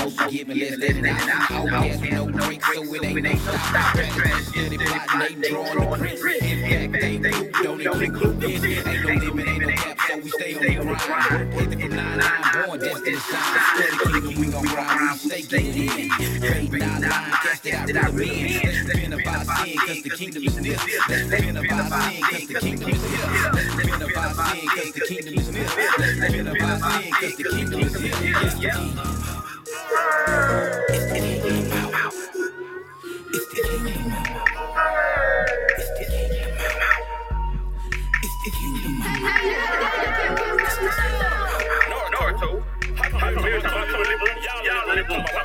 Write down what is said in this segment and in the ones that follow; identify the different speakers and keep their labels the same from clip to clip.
Speaker 1: won't forgive me. Let's let it out. Outcast, no break, so it ain't no stop. Steady plotting, they drawing the. If that ain't good, don't include this. Ain't no limit, ain't no cap, so we stay on the grind. Hit it from nine, nine, born destined to shine. Steady kingdom, we gon' grind. We stay getting in. Fading our line, cast it out, in. Let's of our sin, cause the kingdom is near. Let's of our sin, cause the kingdom is near. Let's of our sin, cause the kingdom is near. Let's of our sin, cause the kingdom is near. Yes, the the kingdom. It's the kingdom.
Speaker 2: Naruto. How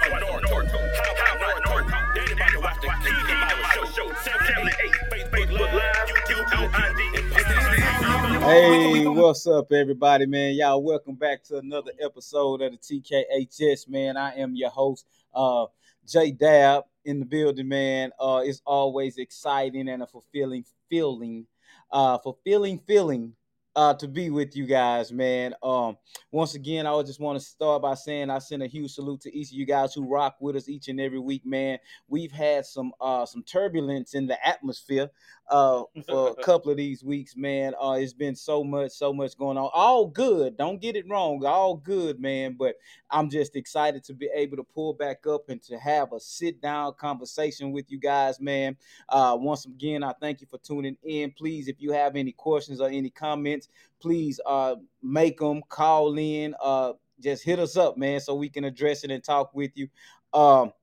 Speaker 3: Hey, what's up, everybody, man? Y'all, welcome back to another episode of the TKHS, man. I am your host, uh, J Dab, in the building, man. Uh, it's always exciting and a fulfilling feeling, uh, fulfilling feeling uh, to be with you guys, man. Um, once again, I just want to start by saying I send a huge salute to each of you guys who rock with us each and every week, man. We've had some uh, some turbulence in the atmosphere uh, for a couple of these weeks, man. Uh, it's been so much, so much going on. All good, don't get it wrong, all good, man. But I'm just excited to be able to pull back up and to have a sit down conversation with you guys, man. Uh, once again, I thank you for tuning in. Please, if you have any questions or any comments, please uh, make them call in. Uh, just hit us up, man, so we can address it and talk with you. Um,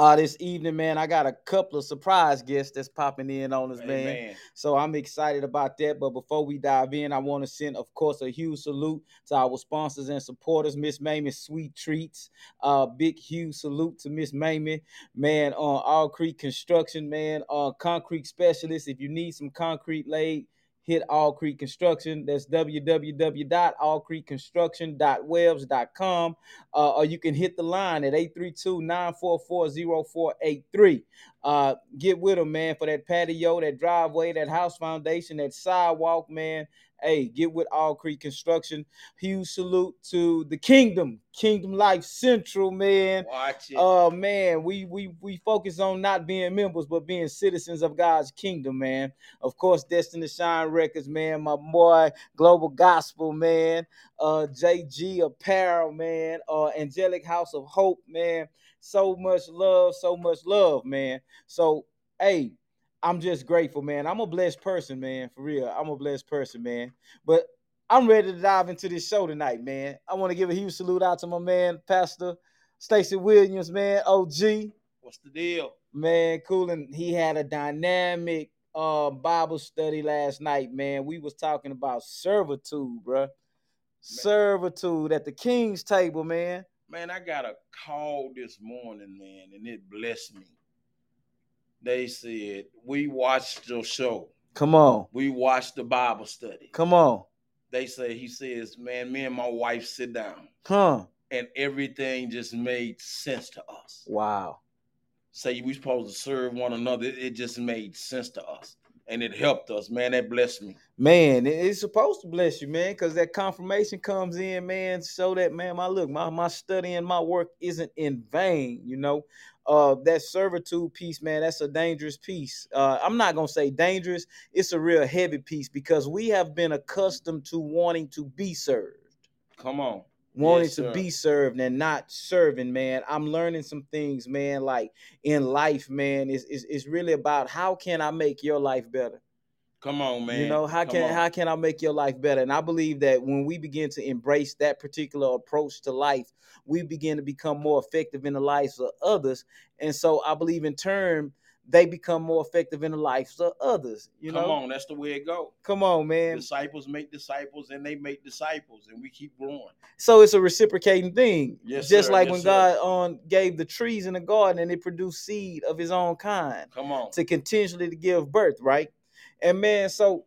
Speaker 3: uh, this evening, man, I got a couple of surprise guests that's popping in on us, man. So I'm excited about that. But before we dive in, I want to send, of course, a huge salute to our sponsors and supporters, Miss Mamie Sweet Treats. Uh, big huge salute to Miss Mamie, man, on All Creek Construction, man, uh, concrete specialist. If you need some concrete laid, hit All Creek Construction. That's www.allcreekconstruction.webs.com. Uh, or you can hit the line at 832-944-0483. Uh, get with them, man, for that patio, that driveway, that house foundation, that sidewalk, man. Hey, get with All Creek Construction. Huge salute to the Kingdom, Kingdom Life Central, man.
Speaker 4: Watch it.
Speaker 3: Oh man, we we we focus on not being members, but being citizens of God's kingdom, man. Of course, Destiny Shine Records, man. My boy, Global Gospel, man. Uh, JG Apparel, man. Uh, Angelic House of Hope, man. So much love, so much love, man. So, hey, I'm just grateful, man. I'm a blessed person, man. For real, I'm a blessed person, man. But I'm ready to dive into this show tonight, man. I want to give a huge salute out to my man, Pastor Stacy Williams, man. OG,
Speaker 4: What's the deal?
Speaker 3: man, cool. And he had a dynamic uh Bible study last night, man. We was talking about servitude, bruh. Servitude at the king's table, man.
Speaker 4: Man, I got a call this morning, man, and it blessed me. They said, We watched your show.
Speaker 3: Come on,
Speaker 4: We watched the Bible study.
Speaker 3: come on,
Speaker 4: They say, He says, Man, me and my wife sit down,
Speaker 3: huh?
Speaker 4: and everything just made sense to us.
Speaker 3: Wow,
Speaker 4: Say we supposed to serve one another. It it just made sense to us. And it helped us, man. That blessed me.
Speaker 3: Man. It's supposed to bless you, man, because that confirmation comes in, man. So that man, my look, my my study and my work isn't in vain. You know, uh, that servitude piece, man. That's a dangerous piece. Uh, I'm not gonna say dangerous. It's a real heavy piece because we have been accustomed to wanting to be served.
Speaker 4: Come on.
Speaker 3: wanting
Speaker 4: Yes,
Speaker 3: to be served and not serving, man. I'm learning some things, man. Like in life, man, it's, it's, it's really about how can I make your life better?
Speaker 4: Come on, man.
Speaker 3: You know, how
Speaker 4: Come
Speaker 3: can
Speaker 4: on.
Speaker 3: how can I make your life better? And I believe that when we begin to embrace that particular approach to life, we begin to become more effective in the lives of others. And so I believe in turn they become more effective in the lives of others. You
Speaker 4: Come
Speaker 3: know,
Speaker 4: on, that's the way it go.
Speaker 3: come on, man.
Speaker 4: Disciples make disciples, and they make disciples, and we keep growing.
Speaker 3: So it's a reciprocating thing.
Speaker 4: Yes,
Speaker 3: Just
Speaker 4: sir.
Speaker 3: like
Speaker 4: Yes,
Speaker 3: when
Speaker 4: sir.
Speaker 3: God um, gave the trees in the garden and it produced seed of his own kind
Speaker 4: Come on.
Speaker 3: to continually to give birth, right? And man, so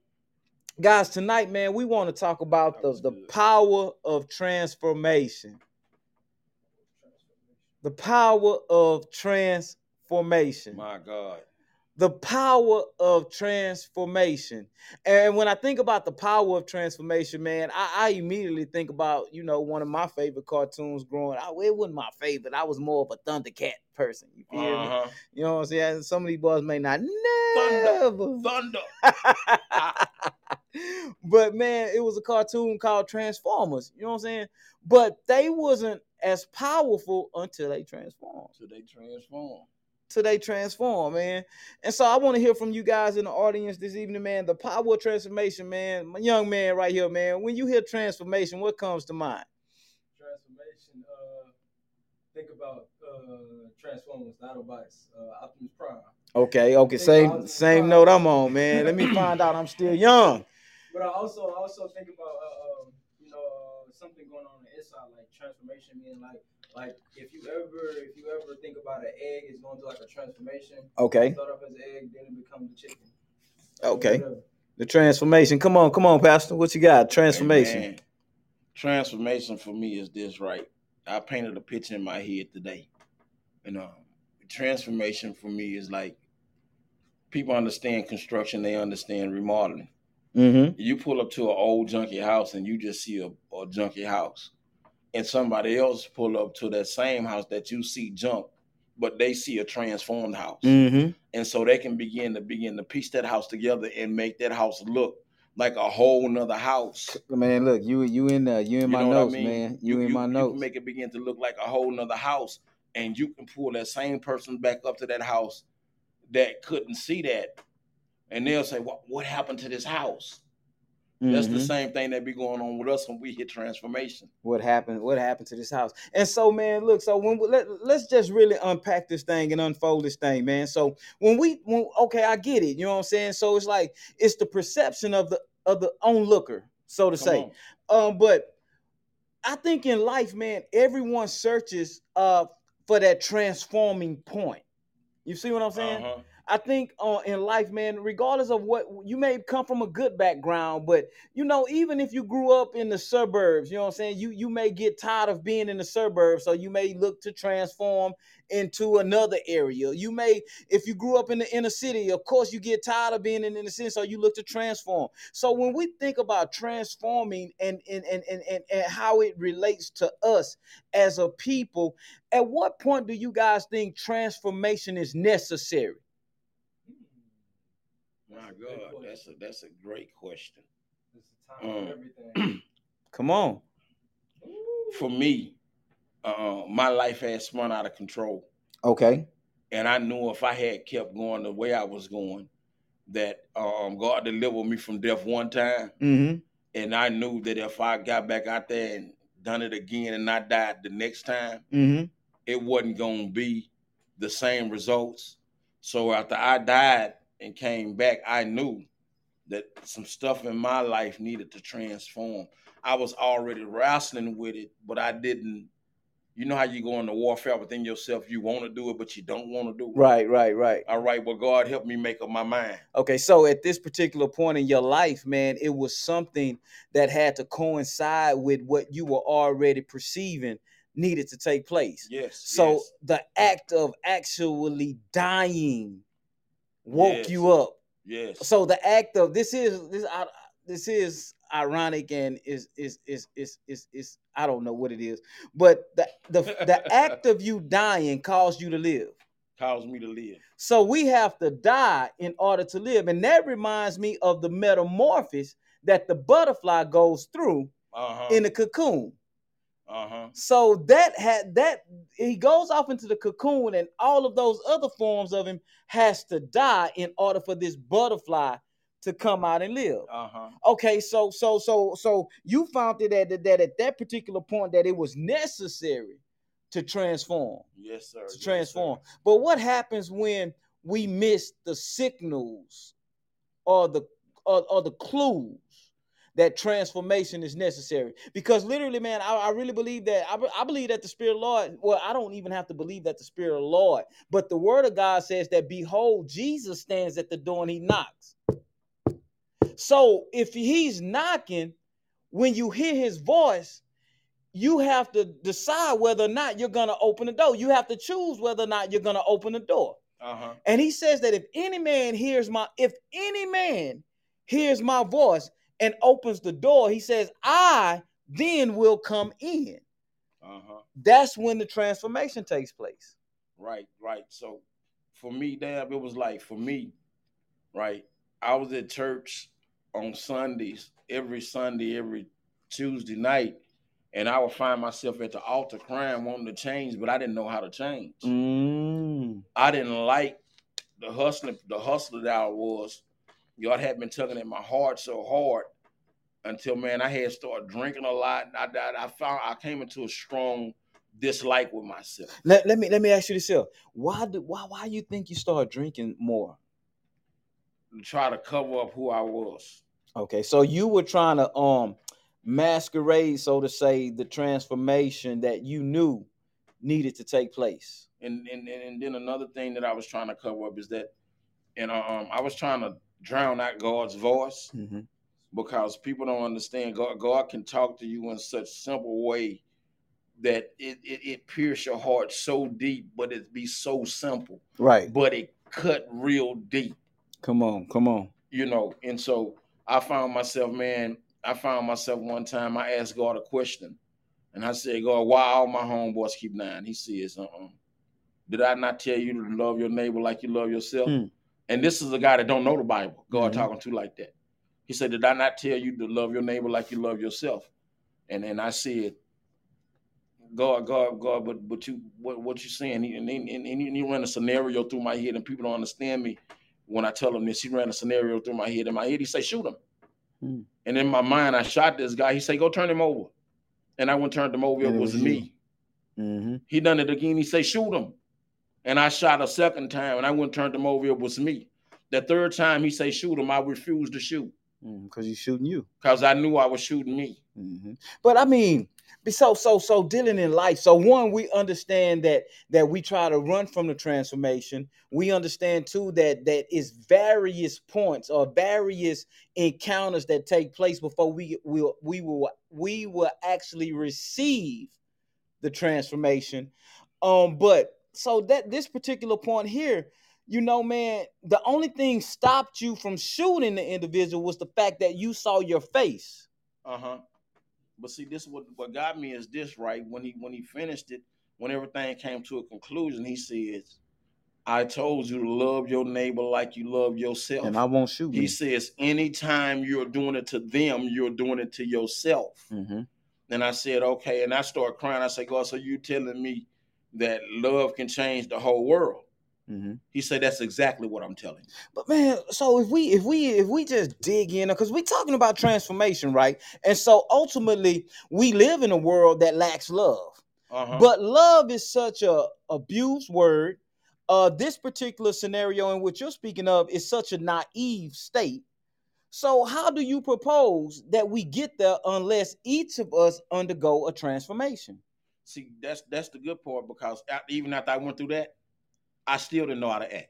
Speaker 3: guys, tonight, man, we want to talk about the, the power of transformation. The power of transformation.
Speaker 4: My God.
Speaker 3: The power of transformation. And when I think about the power of transformation, man, I, I immediately think about, you know, one of my favorite cartoons growing up. It wasn't my favorite. I was more of a Thundercat person. You feel me?
Speaker 4: Uh-huh.
Speaker 3: You know what I'm saying? Some of these boys may not
Speaker 4: Thunder.
Speaker 3: never.
Speaker 4: Thunder.
Speaker 3: but man, it was a cartoon called Transformers. You know what I'm saying? But they wasn't as powerful until they transformed.
Speaker 4: So they transform.
Speaker 3: Till they transform, man. And so I want to hear from you guys in the audience this evening, man. The power of transformation, man. My young man right here, man. When you hear transformation, what comes to mind?
Speaker 5: Transformation. Uh, think about uh, Transformers, Autobots, uh, Optimus Prime.
Speaker 3: Okay, okay, same same note I'm on, man. Let me find out I'm still young.
Speaker 5: But I also I also think about uh, um, you know uh, something going on on the inside, like transformation, meaning like like if you ever if you ever think about an egg, it's going through like a transformation.
Speaker 3: Okay,
Speaker 5: Start off as an egg, then it becomes a chicken.
Speaker 3: Okay.
Speaker 5: Whatever.
Speaker 3: the transformation. Come on, come on, Pastor. What you got? Transformation.
Speaker 4: Amen. Transformation for me is this, right? I painted a picture in my head today. And um, transformation for me is like people understand construction, they understand remodeling.
Speaker 3: Mm-hmm.
Speaker 4: You pull up to an old junky house and you just see a, a junky house. And somebody else pull up to that same house that you see junk, but they see a transformed house.
Speaker 3: Mm-hmm.
Speaker 4: and so they can begin to begin to piece that house together and make that house look like a whole nother house.
Speaker 3: Man, look, you you in there. You in
Speaker 4: You
Speaker 3: my
Speaker 4: what I
Speaker 3: notes,
Speaker 4: mean?
Speaker 3: man. You, in my
Speaker 4: You
Speaker 3: notes.
Speaker 4: can make it begin to look like a whole nother house, and you can pull that same person back up to that house that couldn't see that, and they'll say, "What what happened to this house?" That's the
Speaker 3: Mhm.
Speaker 4: same thing that be going on with us when we hit transformation.
Speaker 3: what happened what happened to this house? And so man look so when we, let, let's just really unpack this thing and unfold this thing man. So when we when okay i get it you know what i'm saying? So it's like it's the perception of the of the onlooker so to
Speaker 4: Come
Speaker 3: say. um but i think in life man everyone searches uh for that transforming point. You see what i'm saying?
Speaker 4: Uh-huh.
Speaker 3: I think uh, in life, man, regardless of what you may come from a good background, but you know, even if you grew up in the suburbs, you know what I'm saying, you you may get tired of being in the suburbs, so you may look to transform into another area. You may, if you grew up in the inner city, of course, you get tired of being in the inner city, so you look to transform. So when we think about transforming and and and and, and, and how it relates to us as a people, at what point do you guys think transformation is necessary?
Speaker 4: My
Speaker 5: That's a
Speaker 4: God,
Speaker 5: question.
Speaker 4: that's a that's a great question.
Speaker 5: It's the time everything.
Speaker 3: Come on.
Speaker 4: For me, uh, my life had spun out of control.
Speaker 3: Okay.
Speaker 4: and I knew if I had kept going the way I was going, that um, God delivered me from death one time,
Speaker 3: Mm-hmm.
Speaker 4: and I knew that if I got back out there and done it again and I died the next time,
Speaker 3: Mm-hmm.
Speaker 4: it wasn't gonna be the same results. So after I died and came back, I knew that some stuff in my life needed to transform. I was already wrestling with it, but I didn't. You know how you go into warfare within yourself. You want to do it, but you don't want to do it.
Speaker 3: Right, right, right.
Speaker 4: All right, well, God help me make up my mind.
Speaker 3: Okay, so at this particular point in your life, man, it was something that had to coincide with what you were already perceiving needed to take place.
Speaker 4: Yes.
Speaker 3: So
Speaker 4: yes.
Speaker 3: the act of actually dying woke
Speaker 4: Yes.
Speaker 3: you up.
Speaker 4: yes.
Speaker 3: So the act of this is this I- this is ironic and is is is is is is I don't know what it is, but the the the act of you dying caused you to live.
Speaker 4: caused me to live.
Speaker 3: So we have to die in order to live. And that reminds me of the metamorphosis that the butterfly goes through
Speaker 4: Uh-huh.
Speaker 3: in the cocoon.
Speaker 4: Uh-huh.
Speaker 3: So that had that he goes off into the cocoon, and all of those other forms of him has to die in order for this butterfly to come out and live.
Speaker 4: Uh-huh.
Speaker 3: Okay, so so so so you found it that that at that particular point that it was necessary to transform
Speaker 4: Yes, sir.
Speaker 3: to
Speaker 4: yes, sir.
Speaker 3: transform. But what happens when we miss the signals or the or, or the clues that transformation is necessary? Because literally, man, I, I really believe that I, I believe that the Spirit of the Lord. Well, I don't even have to believe that the Spirit of the Lord, but the Word of God says that behold, Jesus stands at the door and he knocks. So if he's knocking, when you hear his voice, you have to decide whether or not you're gonna open the door. You have to choose whether or not you're gonna open the door.
Speaker 4: Uh-huh.
Speaker 3: And he says that if any man hears my, if any man hears my voice and opens the door, he says, I then will come in.
Speaker 4: Uh-huh.
Speaker 3: That's when the transformation takes place.
Speaker 4: Right, right. So for me, damn, it was like for me, right? I was at church on Sundays, every Sunday, every Tuesday night, and I would find myself at the altar crying, wanting to change, but I didn't know how to change.
Speaker 3: Mm.
Speaker 4: I didn't like the hustling, the hustler that I was. God had been tugging at my heart so hard until man, I had started drinking a lot. I, I, I found I came into a strong dislike with myself.
Speaker 3: Let, let me let me ask you this here. Why do why why you think you start drinking more?
Speaker 4: To try to cover up who I was.
Speaker 3: Okay, so you were trying to um masquerade, so to say, the transformation that you knew needed to take place.
Speaker 4: And and and and then another thing that I was trying to cover up is that, and um, I was trying to drown out God's voice
Speaker 3: Mm-hmm.
Speaker 4: because people don't understand God. God can talk to you in such simple way that it it, it pierce your heart so deep, but it be so simple,
Speaker 3: Right.
Speaker 4: but it cut real deep,
Speaker 3: Come on, come on.
Speaker 4: you know. And so I found myself, man. I found myself one time. I asked God a question, and I said, God, why all my homeboys keep dying? He says, uh-uh. Did I not tell you to love your neighbor like you love yourself?
Speaker 3: Mm.
Speaker 4: And this is a guy that don't know the Bible. God
Speaker 3: Mhm.
Speaker 4: talking to like that. He said, Did I not tell you to love your neighbor like you love yourself? And then I said, God, God, God, but but you what what you saying? He, and, and, and, and he ran a scenario through my head, and people don't understand me when I tell him this. He ran a scenario through my head. In my head, he say, shoot him.
Speaker 3: Hmm.
Speaker 4: And in my mind, I shot this guy. He say, go turn him over. And I went and turned him over. It
Speaker 3: And
Speaker 4: was me.
Speaker 3: Mm-hmm.
Speaker 4: He done it again. He say, shoot him. And I shot a second time, and I went and turned him over. It was me. The third time he say, shoot him. I refused to shoot
Speaker 3: Because he's shooting you.
Speaker 4: because I knew I was shooting me.
Speaker 3: Mhm. But I mean, be so so so dealing in life. So one, we understand that that we try to run from the transformation. We understand too that that is various points or various encounters that take place before we will we will we will actually receive the transformation. Um, but so that this particular point here, you know, man, the only thing stopped you from shooting the individual was the fact that you saw your face.
Speaker 4: Uh huh. But see, this is what what got me is this right when he when he finished it, when everything came to a conclusion, he says, "I told you to love your neighbor like you love yourself."
Speaker 3: and I won't shoot
Speaker 4: he
Speaker 3: you.
Speaker 4: says, "Anytime you're doing it to them, you're doing it to yourself."
Speaker 3: hmm
Speaker 4: And I said, "Okay," and I started crying. I said, "God, so you telling me that love can change the whole world?"
Speaker 3: hmm
Speaker 4: He said, "That's exactly what I'm telling you."
Speaker 3: But man, so if we if we if we just dig in, because we're talking about transformation, right? And so ultimately, we live in a world that lacks love.
Speaker 4: Uh-huh.
Speaker 3: But love is such a abused word. Uh, this particular scenario in which you're speaking of is such a naive state. So how do you propose that we get there unless each of us undergo a transformation?
Speaker 4: See, that's that's the good part because a- even after I went through that, I still didn't know how to act.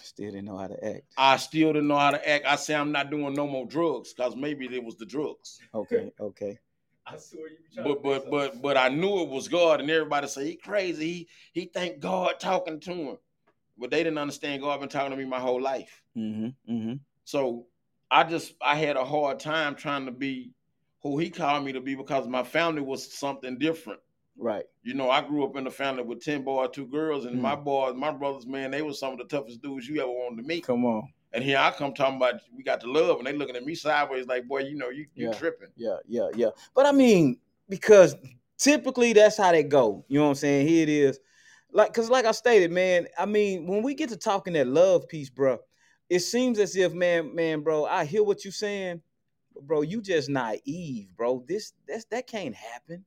Speaker 3: Still didn't know how to act.
Speaker 4: I still didn't know how to act. I say I'm not doing no more drugs because maybe it was the drugs.
Speaker 3: Okay, okay.
Speaker 5: I swear you be
Speaker 4: But but but but I knew it was God, and everybody say he crazy. He he thank God talking to him, but they didn't understand God been talking to me my whole life.
Speaker 3: Mm-hmm. Mm-hmm.
Speaker 4: So I just I had a hard time trying to be who He called me to be because my family was something different.
Speaker 3: Right.
Speaker 4: You know, I grew up in a family with ten boys, two girls, and hmm. my boys, my brothers, man, they were some of the toughest dudes you ever wanted to meet.
Speaker 3: Come on.
Speaker 4: And here I come talking about we got to love, and they looking at me sideways like, boy, you know, you you
Speaker 3: Yeah.
Speaker 4: tripping.
Speaker 3: Yeah, yeah, yeah. But I mean, because typically that's how they go. You know what I'm saying? Here it is. Like, cause like I stated, man, I mean, when we get to talking that love piece, bro, it seems as if, man, man, bro, I hear what you're saying, bro, you just naive, bro. This that's that can't happen.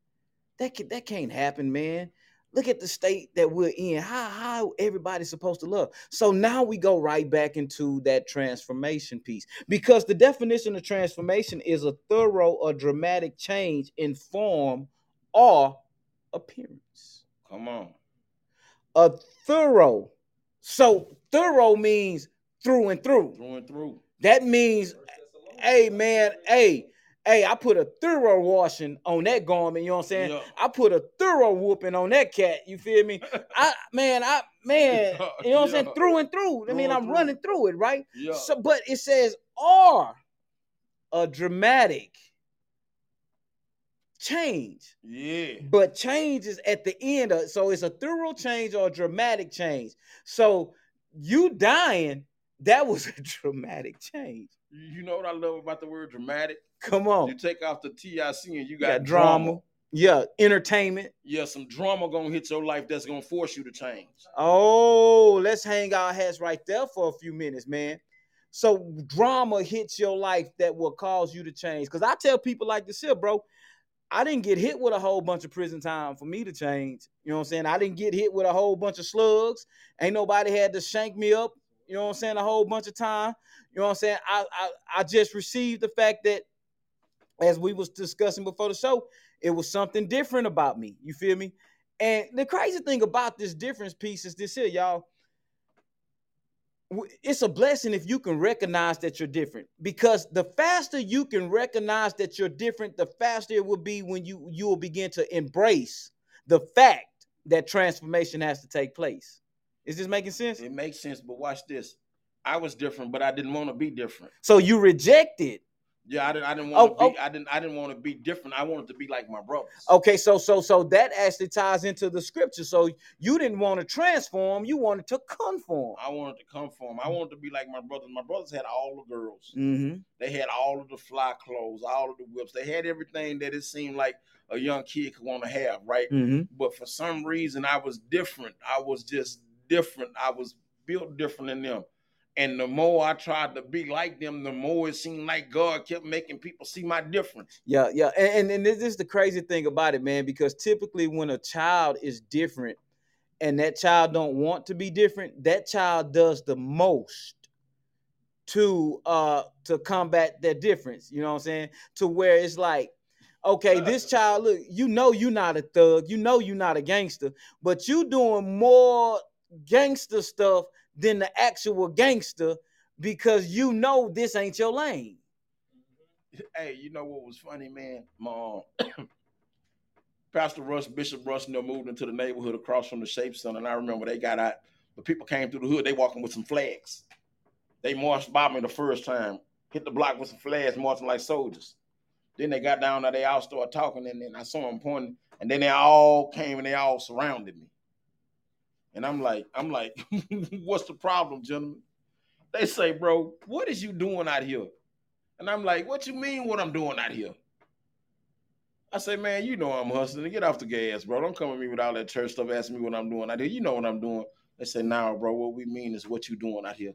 Speaker 3: That can, that can't happen, man. Look at the state that we're in. How how everybody's supposed to love. So now we go right back into that transformation piece because the definition of transformation is a thorough or dramatic change in form or appearance.
Speaker 4: Come on.
Speaker 3: A thorough. So thorough means through and through.
Speaker 4: Through and through.
Speaker 3: That means, hey man, hey, Hey, I put a thorough washing on that garment. You know what I'm saying?
Speaker 4: Yeah.
Speaker 3: I put a thorough whooping on that cat. You feel me? I man, I man, you know what I'm saying? Through and through. I mean, I'm
Speaker 4: through.
Speaker 3: running through it, right?
Speaker 4: Yeah.
Speaker 3: So, but it says are a dramatic change.
Speaker 4: yeah.
Speaker 3: But change is at the end of so it's a thorough change or a dramatic change. So you dying, that was a dramatic change.
Speaker 4: You know what I love about the word dramatic?
Speaker 3: Come on.
Speaker 4: You take off the TIC and you got,
Speaker 3: got
Speaker 4: drama.
Speaker 3: drama. Yeah, entertainment.
Speaker 4: Yeah, some drama gonna hit your life that's gonna force you to change.
Speaker 3: Oh, let's hang our hats right there for a few minutes, man. So drama hits your life that will cause you to change. Because I tell people like this here, bro. I didn't get hit with a whole bunch of prison time for me to change. You know what I'm saying? I didn't get hit with a whole bunch of slugs. Ain't nobody had to shank me up. You know what I'm saying? A whole bunch of time. You know what I'm saying? I I, I just received the fact that, as we was discussing before the show, it was something different about me. You feel me? And the crazy thing about this difference piece is this here, y'all. It's a blessing if you can recognize that you're different because the faster you can recognize that you're different, the faster it will be when you you will begin to embrace the fact that transformation has to take place. Is this making sense?
Speaker 4: It makes sense, but watch this. I was different, but I didn't want to be different.
Speaker 3: So you rejected.
Speaker 4: Yeah, I didn't. I didn't want
Speaker 3: Oh,
Speaker 4: to be. I didn't. I didn't want to be different. I wanted to be like my brothers.
Speaker 3: Okay, so so so that actually ties into the scripture. So you didn't want to transform, you wanted to conform.
Speaker 4: I wanted to conform. I wanted to be like my brothers. My brothers had all the girls.
Speaker 3: Mm-hmm.
Speaker 4: They had all of the fly clothes, all of the whips. They had everything that it seemed like a young kid could want to have, right?
Speaker 3: Mm-hmm.
Speaker 4: But for some reason, I was different. I was just different. I was built different than them. And the more I tried to be like them, the more it seemed like God kept making people see my difference.
Speaker 3: Yeah, yeah, and, and and this is the crazy thing about it, man. Because typically, when a child is different, and that child don't want to be different, that child does the most to uh to combat that difference. You know what I'm saying? To where it's like, okay, this child, look, you know, you're not a thug, you know, you're not a gangster, but you doing more gangster stuff than the actual gangster because you know this ain't your lane.
Speaker 4: Hey, you know what was funny, man? My um, Pastor Russ, Bishop Russ, and them moved into the neighborhood across from the Shape Center, and I remember they got out. The people came through the hood. They walking with some flags. They marched by me the first time, hit the block with some flags, marching like soldiers. Then they got down there. They all started talking, and then I saw them pointing, and then they all came and they all surrounded me. And I'm like, I'm like, what's the problem, gentlemen? They say, bro, what is you doing out here? And I'm like, what you mean what I'm doing out here? I say, man, you know I'm hustling. Get off the gas, bro. Don't come at me with all that church stuff asking me what I'm doing out here. You know what I'm doing. They say, nah, bro, what we mean is what you doing out here.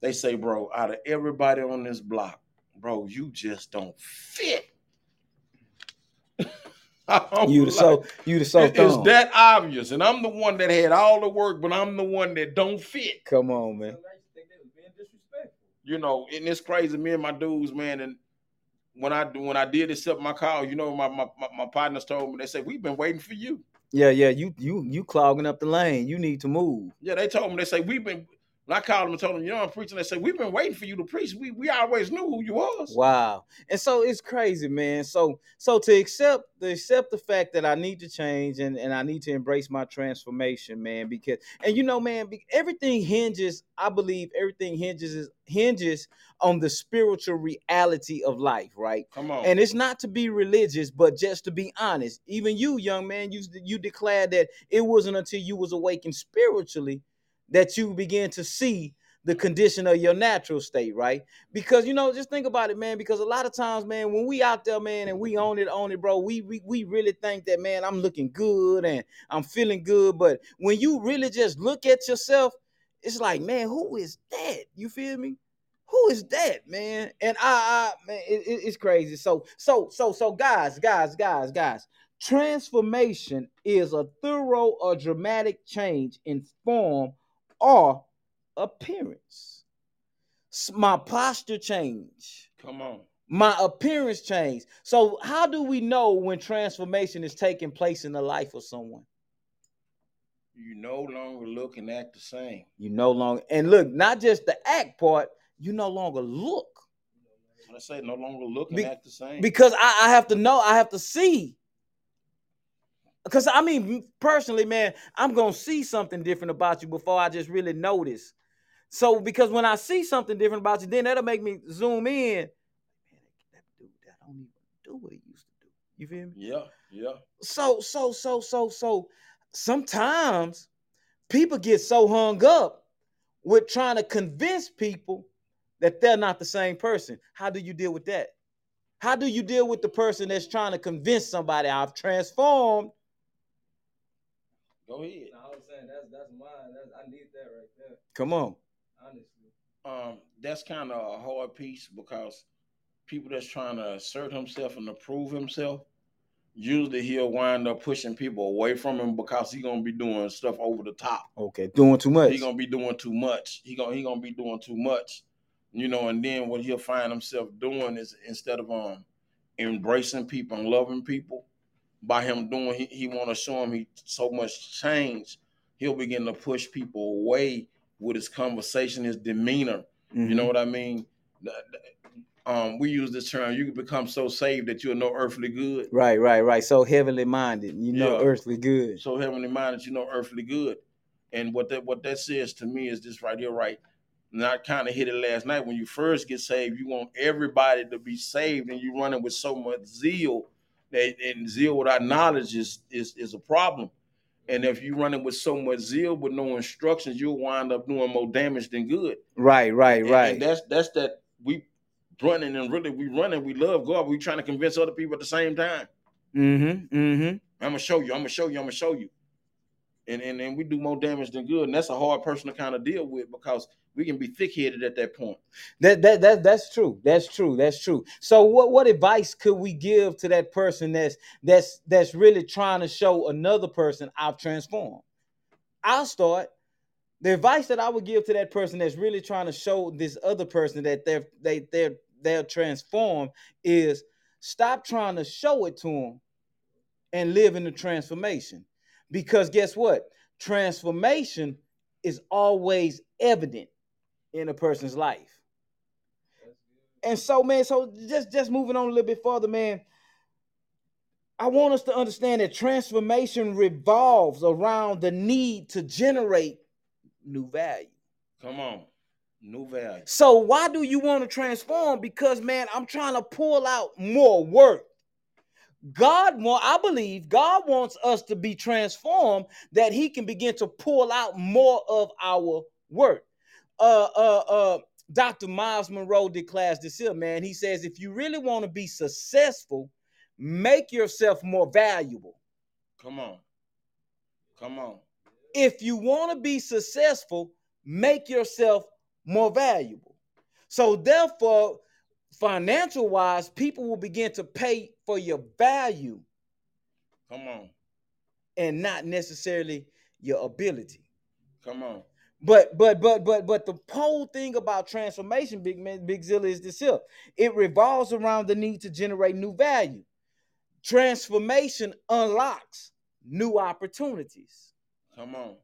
Speaker 4: They say, bro, out of everybody on this block, bro, you just don't fit. I'm
Speaker 3: You the so
Speaker 4: like,
Speaker 3: you the so
Speaker 4: it- it's that obvious. And I'm the one that had all the work, but I'm the one that don't fit.
Speaker 3: Come on, man.
Speaker 5: I used to think they was being disrespectful.
Speaker 4: you know, and it's crazy. Me and my dudes, man, and when I when I did accept my call, you know, my my, my, my partners told me they said we've been waiting for you.
Speaker 3: Yeah, yeah. You you you clogging up the lane. You need to move.
Speaker 4: Yeah, they told me they say we've been. When I called him and told him, you know, I'm preaching. They said we've been waiting for you to preach. We we always knew who you was.
Speaker 3: Wow. And so it's crazy, man. So so to accept to accept the fact that I need to change and, and I need to embrace my transformation, man, because and you know, man, everything hinges, I believe everything hinges is hinges on the spiritual reality of life, right?
Speaker 4: Come on,
Speaker 3: And it's not to be religious, but just to be honest. Even you, young man, you you declared that it wasn't until you was awakened spiritually that you begin to see the condition of your natural state, right? Because you know, just think about it, man. Because a lot of times, man, when we out there, man, and we own it, own it, bro, we we, we really think that, man, I'm looking good and I'm feeling good. But when you really just look at yourself, it's like, man, who is that? You feel me? Who is that, man? And I, I man, it, it- it's crazy. So, so, so, so, guys, guys, guys, guys. Transformation is a thorough or dramatic change in form or appearance. My posture change.
Speaker 4: come on.
Speaker 3: My appearance change. So, how do we know when transformation is taking place in the life of someone?
Speaker 4: You no longer look and act the same.
Speaker 3: You no longer and look, not just the act part, you no longer look.
Speaker 4: I say no longer looking
Speaker 3: Be-
Speaker 4: at the same.
Speaker 3: because I, I have to know, I have to see. Because I mean, personally, man, I'm gonna see something different about you before I just really notice. So, because when I see something different about you, then that'll make me zoom in. Man, that dude, that don't even do what he used to do. You feel me?
Speaker 4: yeah, yeah.
Speaker 3: So, so, so, so, so, sometimes people get so hung up with trying to convince people that they're not the same person. How do you deal with that? How do you deal with the person that's trying to convince somebody I've transformed?
Speaker 4: Go ahead.
Speaker 5: No, I was saying that's that's mine. That's, I need that right there.
Speaker 3: Come on.
Speaker 5: Honestly.
Speaker 4: Um, that's kind of a hard piece because people that's trying to assert himself and to prove himself, usually he'll wind up pushing people away from him because he's gonna be doing stuff over the top.
Speaker 3: Okay, doing too much.
Speaker 4: He's gonna be doing too much. He gonna he gonna be doing too much, you know. And then what he'll find himself doing is instead of um embracing people and loving people, by him doing he, he want to show him he so much change. He'll begin to push people away with his conversation, his demeanor. You
Speaker 3: Mm-hmm.
Speaker 4: know what I mean? Um, we use this term. You can become so saved that you're no earthly good.
Speaker 3: Right, right, right. So heavenly minded, you know,
Speaker 4: Yeah.
Speaker 3: earthly good.
Speaker 4: so heavenly minded, you know, earthly good. And what that what that says to me is this right here, right? And I kind of hit it last night. When you first get saved, you want everybody to be saved, and you running with so much zeal and zeal without knowledge is is is a problem. And if you running with so much zeal with no instructions, you'll wind up doing more damage than good.
Speaker 3: Right, right,
Speaker 4: And-
Speaker 3: right.
Speaker 4: And that's that's that we running and really we running. We love God. We trying to convince other people at the same time.
Speaker 3: mm-hmm. Mm-hmm.
Speaker 4: I'm gonna show you. I'm gonna show you. I'm gonna show you. And and and we do more damage than good, and that's a hard person to kind of deal with because we can be thick headed at that point.
Speaker 3: That that that that's true. That's true. That's true. So what what advice could we give to that person that's that's that's really trying to show another person I've transformed? I'll start. The advice that I would give to that person that's really trying to show this other person that they're they they're they're transformed is stop trying to show it to them and live in the transformation. Because guess what? Transformation is always evident in a person's life. And so, man, so just just moving on a little bit further, man. I want us to understand that transformation revolves around the need to generate new value.
Speaker 4: Come on, new value.
Speaker 3: So why do you want to transform? Because man, I'm trying to pull out more work. God want, I believe God wants us to be transformed that He can begin to pull out more of our work. Uh, uh, uh, Dr. Myles Munroe declares this here, man. He says, if you really want to be successful, make yourself more valuable.
Speaker 4: Come on, come on.
Speaker 3: If you want to be successful, make yourself more valuable. So therefore, financial wise, people will begin to pay for your value
Speaker 4: Come on,
Speaker 3: and not necessarily your ability.
Speaker 4: come on.
Speaker 3: But but but but but the whole thing about transformation, big man, big Zilla is this here. It revolves around the need to generate new value. Transformation unlocks new opportunities.
Speaker 4: Come on.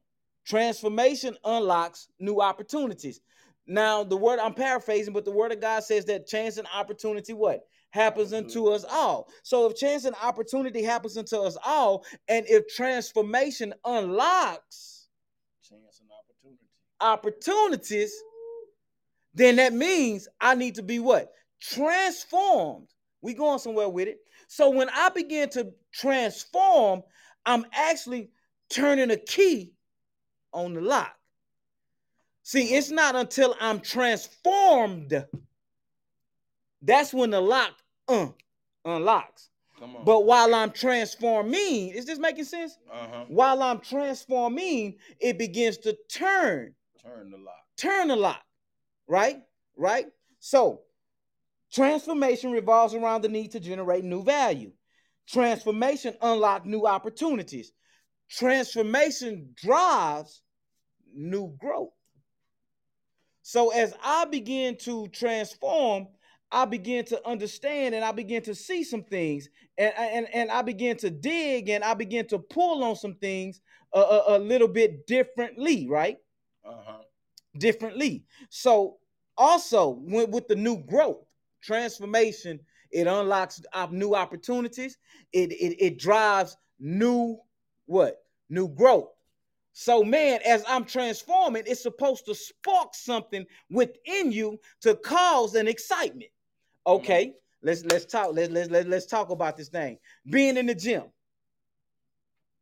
Speaker 3: Transformation unlocks new opportunities. Now, the word I'm paraphrasing, but the word of God says that chance and opportunity what happens unto us all. So, if chance and opportunity happens unto us all, and if transformation unlocks
Speaker 4: Chance and opportunity.
Speaker 3: opportunities, then that means I need to be what transformed. We going somewhere with it. So when I begin to transform, I'm actually turning a key on the lock. See, it's not until I'm transformed that's when the lock uh, unlocks. But while I'm transforming, is this making sense?
Speaker 4: uh huh.
Speaker 3: While I'm transforming, it begins to turn,
Speaker 4: Turn the lock.
Speaker 3: turn the lock, right? Right? So, transformation revolves around the need to generate new value. Transformation unlocks new opportunities. Transformation drives new growth. So as I begin to transform, I begin to understand and I begin to see some things and, and, and I begin to dig and I begin to pull on some things a, a, a little bit differently, right?
Speaker 4: Uh huh.
Speaker 3: Differently. So also with, with the new growth, Transformation, it unlocks new opportunities. It, it it drives new what? New growth. So, man, as I'm transforming, it's supposed to spark something within you to cause an excitement. Mm-hmm. Okay, let's let's talk. Let's let's let's, let's talk about this thing. Being in the gym.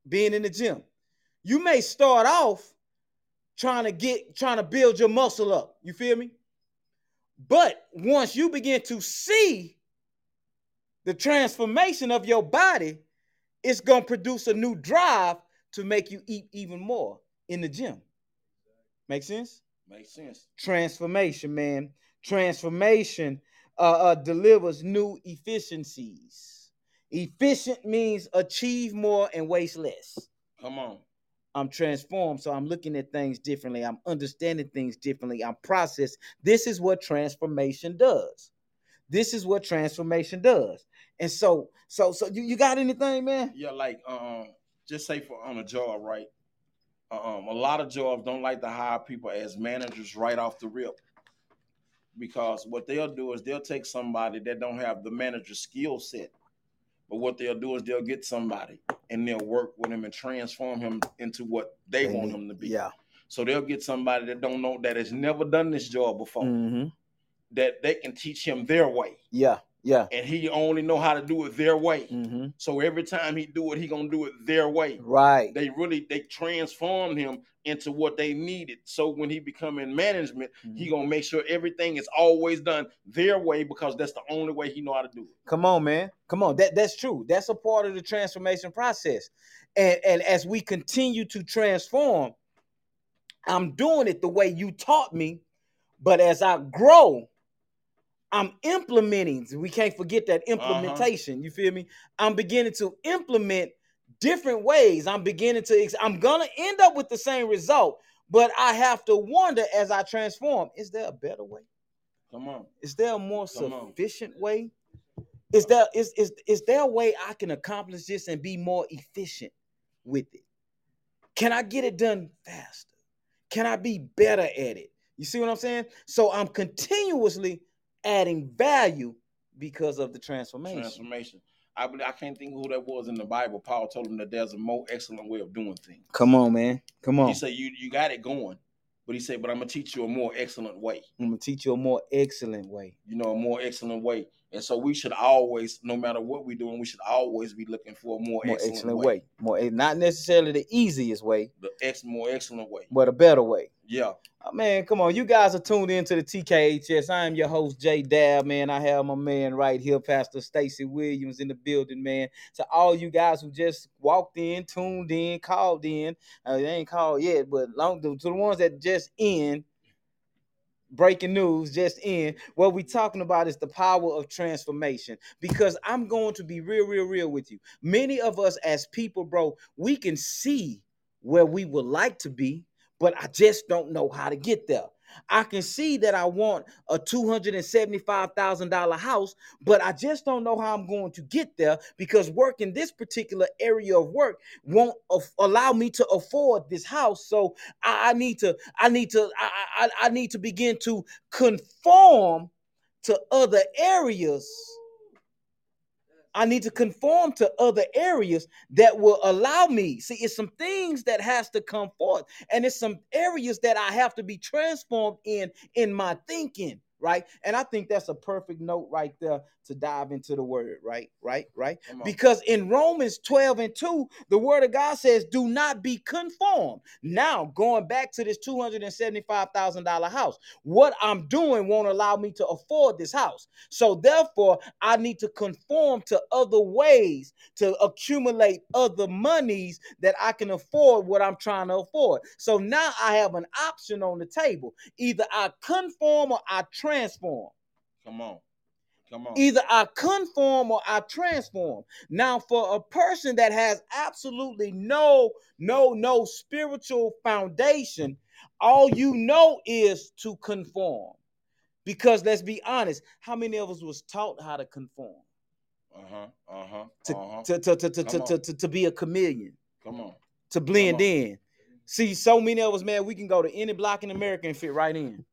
Speaker 3: Being in the gym. You may start off trying to get trying to build your muscle up. You feel me? But once you begin to see the transformation of your body, it's going to produce a new drive to make you eat even more in the gym. Make sense?
Speaker 4: Makes sense.
Speaker 3: Transformation, man. Transformation uh, uh, delivers new efficiencies. Efficient means achieve more and waste less.
Speaker 4: Come on.
Speaker 3: I'm transformed, so I'm looking at things differently. I'm understanding things differently. I'm processed. This is what transformation does. This is what transformation does. And so, so, so you, you got anything, man?
Speaker 4: Yeah, like um, just say for on a job, right? Um, a lot of jobs don't like to hire people as managers right off the rip. Because what they'll do is they'll take somebody that don't have the manager skill set. But what they'll do is they'll get somebody and they'll work with him and transform him into what they, want him to be.
Speaker 3: Yeah.
Speaker 4: So they'll get somebody that don't know that has never done this job before,
Speaker 3: hmm
Speaker 4: that they can teach him their way.
Speaker 3: Yeah. Yeah.
Speaker 4: And he only know how to do it their way.
Speaker 3: hmm
Speaker 4: So every time he do it, he gonna do it their way.
Speaker 3: Right.
Speaker 4: They really they transformed him into what they needed. So when he become in management, he
Speaker 3: Mhm.
Speaker 4: gonna make sure everything is always done their way because that's the only way he know how to do it.
Speaker 3: Come on, man. Come on. That that's true. That's a part of the transformation process. And and as we continue to transform, I'm doing it the way you taught me, but as I grow, I'm implementing. We can't forget that uh-huh. implementation. You feel me? I'm beginning to implement different ways. I'm beginning to ex- I'm to end up with the same result, but I have to wonder as I transform, is there a better way?
Speaker 4: Come on.
Speaker 3: Is there a more
Speaker 4: Come on.
Speaker 3: sufficient way? Is there is, is is there a way I can accomplish this and be more efficient with it? Can I get it done faster? Can I be better at it? You see what I'm saying? So I'm continuously adding value because of the transformation.
Speaker 4: Transformation. I I can't think who that was in the Bible. Paul told him that there's a more excellent way of doing things.
Speaker 3: Come on, man. Come on.
Speaker 4: He said you you got it going, but he said, but I'm gonna teach you a more excellent way.
Speaker 3: I'm gonna teach you a more excellent way.
Speaker 4: You know, a more excellent way. And so we should always, no matter what we're doing, we should always be looking for a more,
Speaker 3: More
Speaker 4: excellent,
Speaker 3: excellent
Speaker 4: way.
Speaker 3: way. More not necessarily the easiest way,
Speaker 4: The ex more excellent way.
Speaker 3: but a better way.
Speaker 4: Yeah.
Speaker 3: Oh, man, come on. You guys are tuned into the TKHS. I am your host, Jay Dab, man. I have my man right here, Pastor Stacy Williams, in the building, man. To all you guys who just walked in, tuned in, called in. Uh, they ain't called yet, but long to the ones that just in, breaking news just in what we're talking about is the power of transformation. Because i'm going to be real real real with you. Many of us as people bro we can see where we would like to be but i just don't know how to get there i can see that i want a $275000 house but i just don't know how i'm going to get there because work in this particular area of work won't af- allow me to afford this house so I, I need to I need to I, I I need to begin to conform to other areas. I need to conform to other areas that will allow me. See, it's some things that has to come forth, and it's some areas that I have to be transformed in in my thinking, right? And I think that's a perfect note right there to dive into the word, right? Right? Right? Because in Romans 12 and 2, the word of God says, do not be conformed. Now, going back to this $275,000 house, what I'm doing won't allow me to afford this house. So, therefore, I need to conform to other ways to accumulate other monies that I can afford what I'm trying to afford. So now I have an option on the table. Either I conform or I transform.
Speaker 4: Come on. Come on.
Speaker 3: Either I conform or I transform. Now, for a person that has absolutely no, no, no spiritual foundation, all you know is to conform. Because let's be honest, how many of us was taught how to conform?
Speaker 4: Uh-huh. Uh-huh.
Speaker 3: To,
Speaker 4: uh-huh.
Speaker 3: to, to, to, to, to, to, to, to be a chameleon,
Speaker 4: Come on.
Speaker 3: to blend
Speaker 4: on.
Speaker 3: in. See, so many of us, man, we can go to any block in America and fit right in.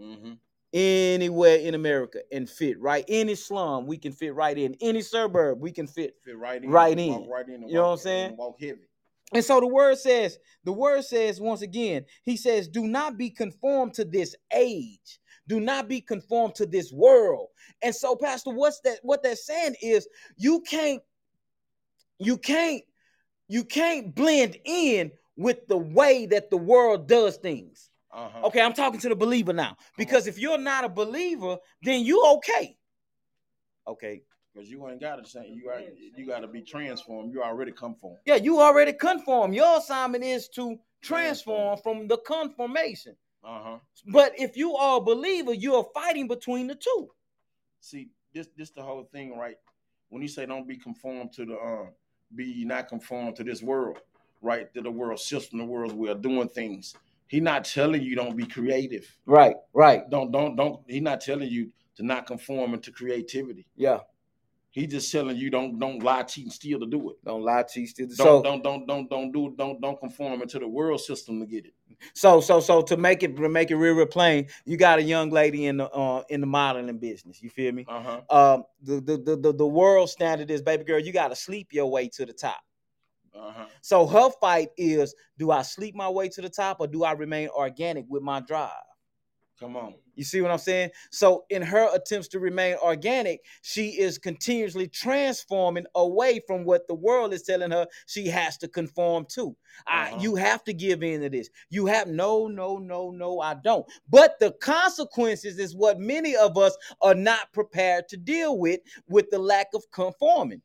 Speaker 4: Mm-hmm.
Speaker 3: Anywhere in America and fit right. Any slum we can fit right in. Any suburb we can fit.
Speaker 4: Fit right in.
Speaker 3: Right in.
Speaker 4: Right in.
Speaker 3: You know what I'm saying?
Speaker 4: and Walk heavy.
Speaker 3: And so the word says, the word says once again, he says, do not be conformed to this age. Do not be conformed to this world. And so, Pastor, what's that? What that's saying is you can't, you can't, you can't blend in with the way that the world does things.
Speaker 4: Uh-huh.
Speaker 3: Okay, I'm talking to the believer now. Because if you're not a believer, then you okay. Okay.
Speaker 4: Because you ain't got to say you got you got to be transformed. You already conform.
Speaker 3: Yeah, you already conform. Your assignment is to transform from the conformation.
Speaker 4: Uh huh.
Speaker 3: But if you are a believer, you are fighting between the two.
Speaker 4: See, this this the whole thing, right? When you say don't be conformed to the um, be not conformed to this world, right? To the world system, the world's way of doing things. He not telling you don't be creative.
Speaker 3: Right, right.
Speaker 4: Don't don't don't. He not telling you to not conform into creativity.
Speaker 3: Yeah.
Speaker 4: He just telling you don't don't lie, cheat, and steal to do it.
Speaker 3: Don't lie cheat. Still.
Speaker 4: Don't
Speaker 3: So,
Speaker 4: don't don't don't don't do don't don't conform into the world system to get it.
Speaker 3: so, so, so to make it to make it real, real plain, you got a young lady in the uh, in the modeling business. You feel me?
Speaker 4: Uh huh.
Speaker 3: Um, the, the the the the world standard is, baby girl, you got to sleep your way to the top.
Speaker 4: Uh huh.
Speaker 3: So her fight is, do I sleep my way to the top or do I remain organic with my drive?
Speaker 4: Come on.
Speaker 3: You see what I'm saying? So in her attempts to remain organic, she is continuously transforming away from what the world is telling her she has to conform to.
Speaker 4: Uh-huh.
Speaker 3: you have to give in to this. You have no, no, no, no, I don't. But the consequences is what many of us are not prepared to deal with with the lack of conforming.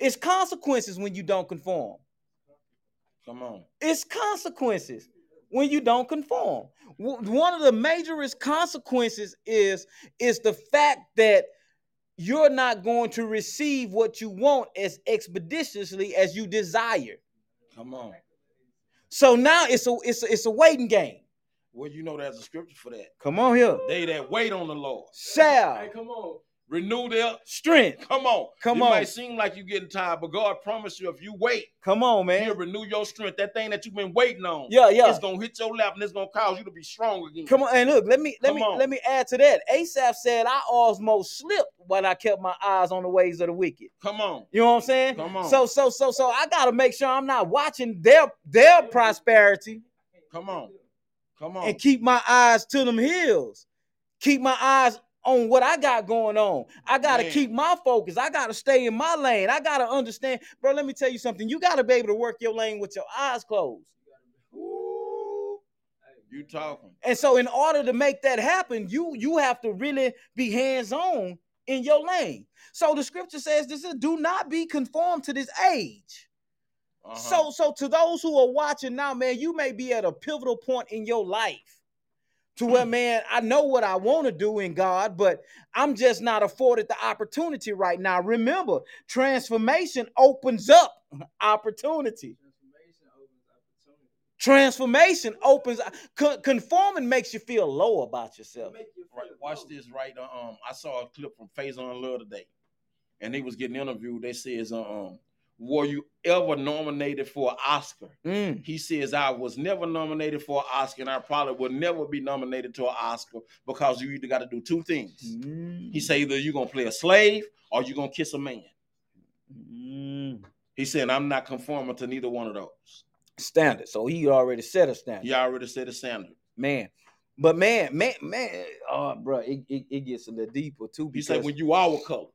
Speaker 3: It's consequences when you don't conform.
Speaker 4: Come on.
Speaker 3: It's consequences when you don't conform. One of the majorest consequences is is the fact that you're not going to receive what you want as expeditiously as you desire.
Speaker 4: Come on.
Speaker 3: So now it's a it's a, it's a waiting game.
Speaker 4: Well, you know there's a scripture for that.
Speaker 3: Come on here.
Speaker 4: They that wait on the Lord.
Speaker 3: Shall
Speaker 5: Hey, come on.
Speaker 4: Renew their
Speaker 3: strength.
Speaker 4: come on.
Speaker 3: Come on.
Speaker 4: It might seem like you're getting tired, but God promised you if you wait,
Speaker 3: Come on, man.
Speaker 4: renew your strength. That thing that you've been waiting on.
Speaker 3: Yeah, yeah.
Speaker 4: It's gonna hit your lap and it's gonna cause you to be strong again.
Speaker 3: Come on, and look, let me let
Speaker 4: Come
Speaker 3: me
Speaker 4: on.
Speaker 3: let me add to that. Asaph said, I almost slipped when I kept my eyes on the ways of the wicked.
Speaker 4: Come on.
Speaker 3: You know what I'm saying?
Speaker 4: Come on.
Speaker 3: So so so so I gotta make sure I'm not watching their their prosperity
Speaker 4: Come on. Come on.
Speaker 3: and keep my eyes to them hills. Keep my eyes on what I got going on. I gotta
Speaker 4: Man.
Speaker 3: keep my focus. I gotta stay in my lane. I gotta understand, bro. Let me tell you something. You gotta be able to work your lane with your eyes closed.
Speaker 4: Ooh. You talking.
Speaker 3: And so, in order to make that happen, you you have to really be hands on in your lane. So the scripture says this is do not be conformed to this age.
Speaker 4: Uh-huh.
Speaker 3: So, so to those who are watching now, man, you may be at a pivotal point in your life to where, man, I know what I want to do in God, but I'm just not afforded the opportunity right now. Remember, transformation opens up opportunity.
Speaker 5: Transformation opens opportunity.
Speaker 3: Con- conforming makes you feel low about yourself.
Speaker 5: Make you feel
Speaker 4: Right, watch this right. uh, Um, I saw a clip from Faizon Love today, and he was getting interviewed. They says, um, were you ever nominated for an Oscar?
Speaker 3: Mm.
Speaker 4: He says, I was never nominated for an Oscar, and I probably will never be nominated to an Oscar because you either got to do two things.
Speaker 3: Mm.
Speaker 4: He said, either you're gonna play a slave or you're gonna kiss a man.
Speaker 3: Mm.
Speaker 4: He said, I'm not conforming to neither one of those.
Speaker 3: standard. So he already set a standard.
Speaker 4: He already said the standard.
Speaker 3: man. But man, man, man, oh, bro, it, it, it gets a little deeper too.
Speaker 4: He said, when you our color.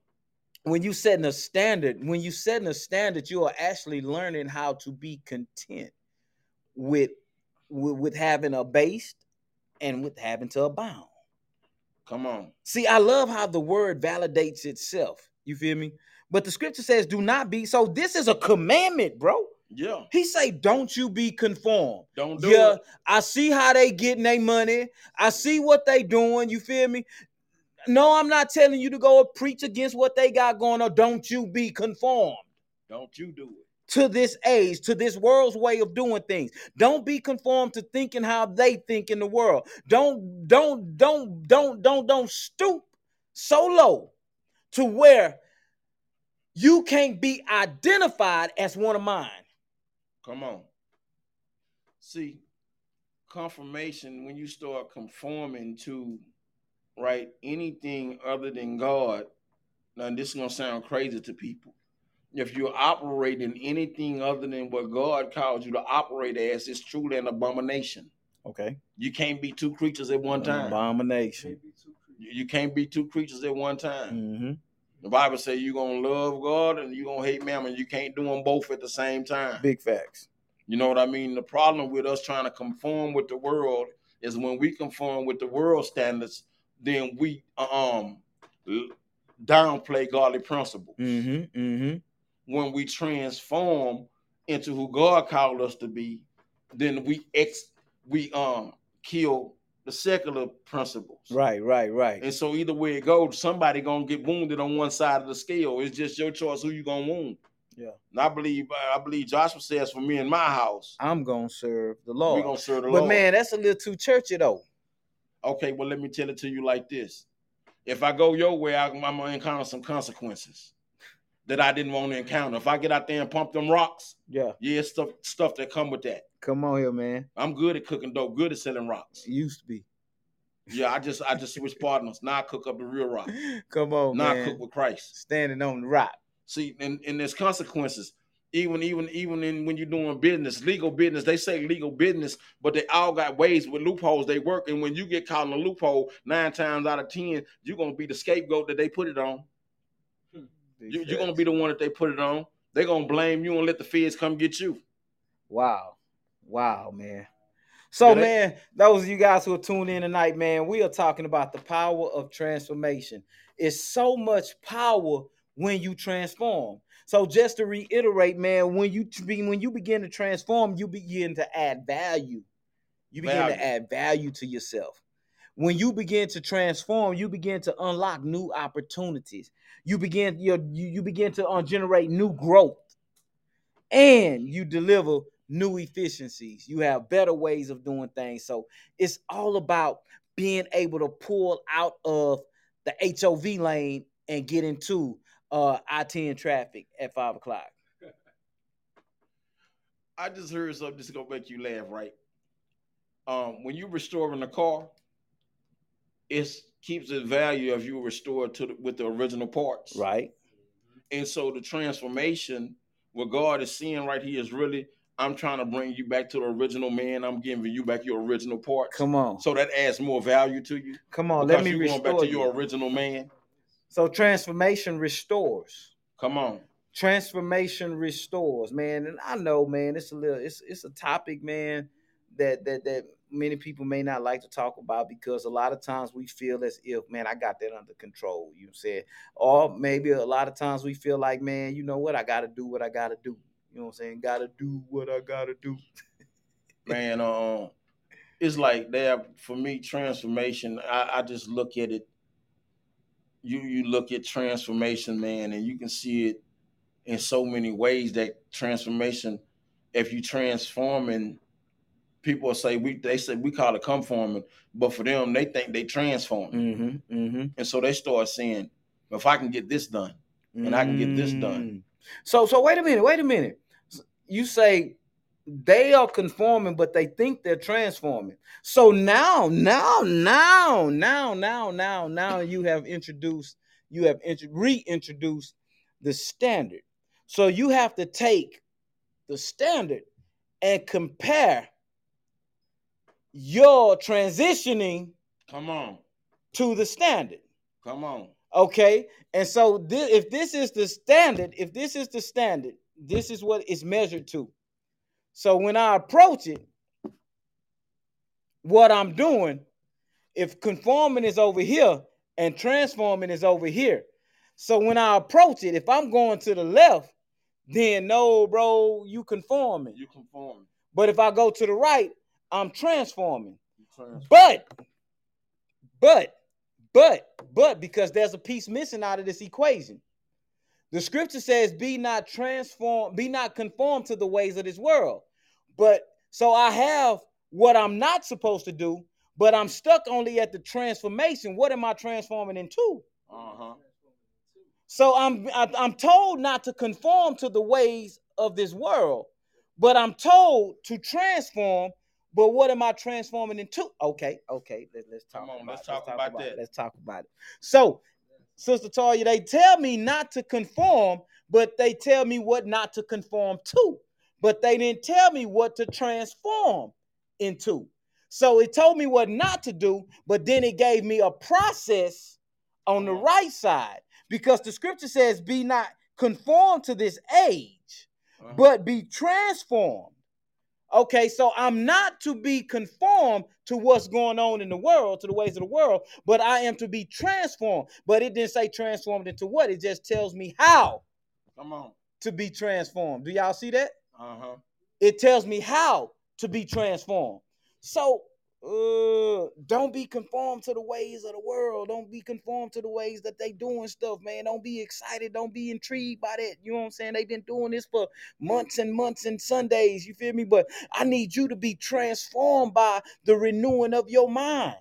Speaker 3: When you setting a standard, when you setting a standard, you are actually learning how to be content with with, with having a base and with having to abound.
Speaker 4: Come on.
Speaker 3: See, I love how the word validates itself. You feel me? But the scripture says, "Do not be." So this is a commandment, bro.
Speaker 4: Yeah.
Speaker 3: He say, "Don't you be conformed."
Speaker 4: Don't do
Speaker 3: yeah,
Speaker 4: it.
Speaker 3: I see how they getting their money. I see what they doing. You feel me? No, I'm not telling you to go preach against what they got going on. Don't you be conformed
Speaker 4: Don't you do it.
Speaker 3: to this age, to this world's way of doing things. Don't be conformed to thinking how they think in the world. Don't, don't, don't, don't, don't, don't stoop so low to where you can't be identified as one of mine.
Speaker 4: Come on. See, confirmation when you start conforming to right, anything other than God, now this is gonna sound crazy to people. If you're operating anything other than what God calls you to operate as, it's truly an abomination.
Speaker 3: Okay.
Speaker 4: You can't be two creatures at one time.
Speaker 3: Abomination.
Speaker 4: You you can't be two creatures at one time.
Speaker 3: Mm-hmm.
Speaker 4: The Bible says you're gonna love God and you're gonna hate mammon. You can't do them both at the same time.
Speaker 3: Big facts.
Speaker 4: You know what I mean? The problem with us trying to conform with the world is when we conform with the world standards, then we um downplay godly principles.
Speaker 3: Mm-hmm. Mm-hmm.
Speaker 4: When we transform into who God called us to be, then we ex we um kill the secular principles.
Speaker 3: Right, right, right.
Speaker 4: And so either way it goes, somebody gonna get wounded on one side of the scale. It's just your choice who you gonna wound.
Speaker 3: Yeah.
Speaker 4: And I believe I believe Joshua says for me and my house,
Speaker 3: I'm gonna serve the Lord.
Speaker 4: we gonna serve the
Speaker 3: but
Speaker 4: Lord.
Speaker 3: But man, that's a little too churchy though.
Speaker 4: Okay, well let me tell it to you like this: if I go your way, I, I'm gonna encounter some consequences that I didn't want to encounter. If I get out there and pump them rocks,
Speaker 3: Yeah.
Speaker 4: yeah, stuff stuff that come with that.
Speaker 3: Come on here, man.
Speaker 4: I'm good at cooking dope, good at selling rocks.
Speaker 3: It used to be.
Speaker 4: Yeah, I just I just switched partners. Now I cook up the real rock.
Speaker 3: Come on,
Speaker 4: now I cook with Christ.
Speaker 3: Standing on the rock.
Speaker 4: See, and, and there's consequences. Even even even in when you're doing business, legal business, they say legal business, but they all got ways with loopholes they work. And when you get caught in a loophole, nine times out of ten, you're gonna be the scapegoat that they put it on.
Speaker 3: Big
Speaker 4: You, you're gonna be the one that they put it on. They're gonna blame you and let the feds come get you.
Speaker 3: Wow. Wow, man. So,
Speaker 4: Yeah, they-
Speaker 3: man, those of you guys who are tuned in tonight, man, we are talking about the power of transformation. It's so much power when you transform. So, just to reiterate, man, when you when you begin to transform, you begin to add value. You begin
Speaker 4: Value.
Speaker 3: to add value to yourself. When you begin to transform, you begin to unlock new opportunities. You begin you you, you begin to uh, generate new growth, and you deliver new efficiencies. You have better ways of doing things. So it's all about being able to pull out of the HOV lane and get into uh I-10 traffic at five o'clock.
Speaker 4: I just heard something just gonna make you laugh, right? Um, when you restoring a car, it keeps the value of you restored to the, with the original parts.
Speaker 3: Right.
Speaker 4: And so the transformation, what God is seeing right here is really, I'm trying to bring you back to the original man. I'm giving you back your original parts.
Speaker 3: Come on.
Speaker 4: So that adds more value to you.
Speaker 3: Come on. Let me restore
Speaker 4: back to
Speaker 3: you.
Speaker 4: your original man.
Speaker 3: So transformation restores.
Speaker 4: Come on.
Speaker 3: transformation restores man and i know man it's a little it's it's a topic man that that that many people may not like to talk about because a lot of times we feel as if man i got that under control you know said or maybe a lot of times we feel like man you know what i gotta do what i gotta do you know what i'm saying gotta do what i gotta do
Speaker 4: Man, um, it's like there for me, transformation. I, I just look at it. You you look at transformation, man, and you can see it in so many ways. That transformation, if you transforming, people say we they say we call it conforming, but for them they think they transforming,
Speaker 3: mm-hmm, mm-hmm.
Speaker 4: and so they start saying, if I can get this done, And I can get this done.
Speaker 3: Mm. So so wait a minute, wait a minute. You say they are conforming, but they think they're transforming. So now, now, now, now, now, now, now you have introduced, you have intro- reintroduced the standard. So you have to take the standard and compare your transitioning
Speaker 4: come on,
Speaker 3: to the standard.
Speaker 4: come on,
Speaker 3: Okay. And so thi- if this is the standard, if this is the standard, this is what it's measured to. So when I approach it, what I'm doing, if conforming is over here and transforming is over here. So when I approach it, if I'm going to the left, then no, bro, you conforming.
Speaker 4: you conform,
Speaker 3: But if I go to the right, I'm transforming.
Speaker 4: you transform.
Speaker 3: But, but, but, but, because there's a piece missing out of this equation. The scripture says, be not transformed, be not conformed to the ways of this world. But so I have what I'm not supposed to do, but I'm stuck only at the transformation. What am I transforming into?
Speaker 4: Uh huh.
Speaker 3: So I'm I- I'm told not to conform to the ways of this world, but I'm told to transform But what am I transforming into? Okay, okay. Let, us talk
Speaker 4: Come on,
Speaker 3: about
Speaker 4: let's
Speaker 3: it.
Speaker 4: talk about
Speaker 3: it.
Speaker 4: that.
Speaker 3: Let's talk about it. So, Sister Toya, they tell me not to conform, but they tell me what not to conform to. But they didn't tell me what to transform into. So it told me what not to do, but then it gave me a process on the right side because the scripture says, Be not conformed to this age,
Speaker 4: Uh-huh.
Speaker 3: but be transformed. Okay, so I'm not to be conformed to what's going on in the world, to the ways of the world, but I am to be transformed. But it didn't say transformed into what, it just tells me how
Speaker 4: Come on.
Speaker 3: to be transformed. Do y'all see that?
Speaker 4: Uh-huh.
Speaker 3: It tells me how to be transformed. So uh don't be conformed to the ways of the world. Don't be conformed to the ways that they doing stuff, man. Don't be excited. Don't be intrigued by that. You know what I'm saying? They've been doing this for months and months and Sundays. You feel me? But I need you to be transformed by the renewing of your mind.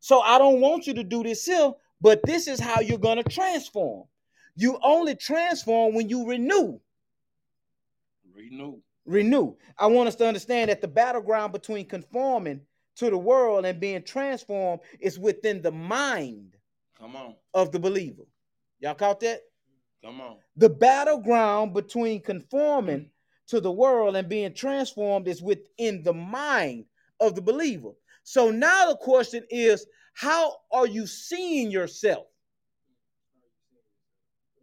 Speaker 3: So I don't want you to do this here, but this is how you're gonna transform. You only transform when you renew
Speaker 4: Renew.
Speaker 3: renew. I want us to understand that the battleground between conforming to the world and being transformed is within the mind
Speaker 4: Come on.
Speaker 3: of the believer. Y'all caught that?
Speaker 4: Come on.
Speaker 3: The battleground between conforming to the world and being transformed is within the mind of the believer. So now the question is how are you seeing yourself?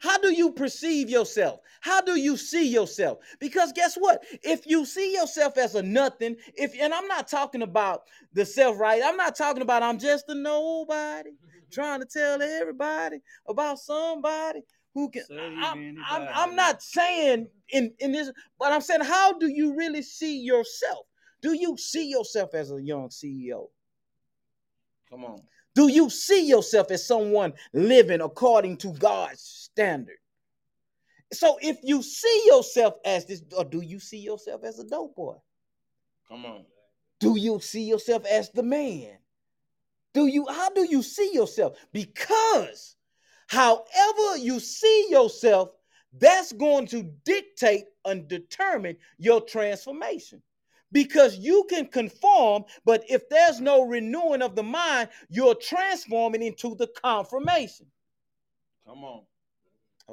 Speaker 3: How do you perceive yourself? How do you see yourself? Because guess what? If you see yourself as a nothing, if and I'm not talking about the self right, I'm not talking about I'm just a nobody trying to tell everybody about somebody who can. I'm, I'm. I'm not saying in in this, but I'm saying how do you really see yourself? Do you see yourself as a young CEO?
Speaker 4: Come on.
Speaker 3: Do you see yourself as someone living according to God's standard? So if you see yourself as this, or do you see yourself as a dope boy?
Speaker 4: Come on.
Speaker 3: Do you see yourself as the man? Do you how do you see yourself? Because however you see yourself, that's going to dictate and determine your transformation. Because you can conform, but if there's no renewing of the mind, you're transforming into the confirmation.
Speaker 4: Come on.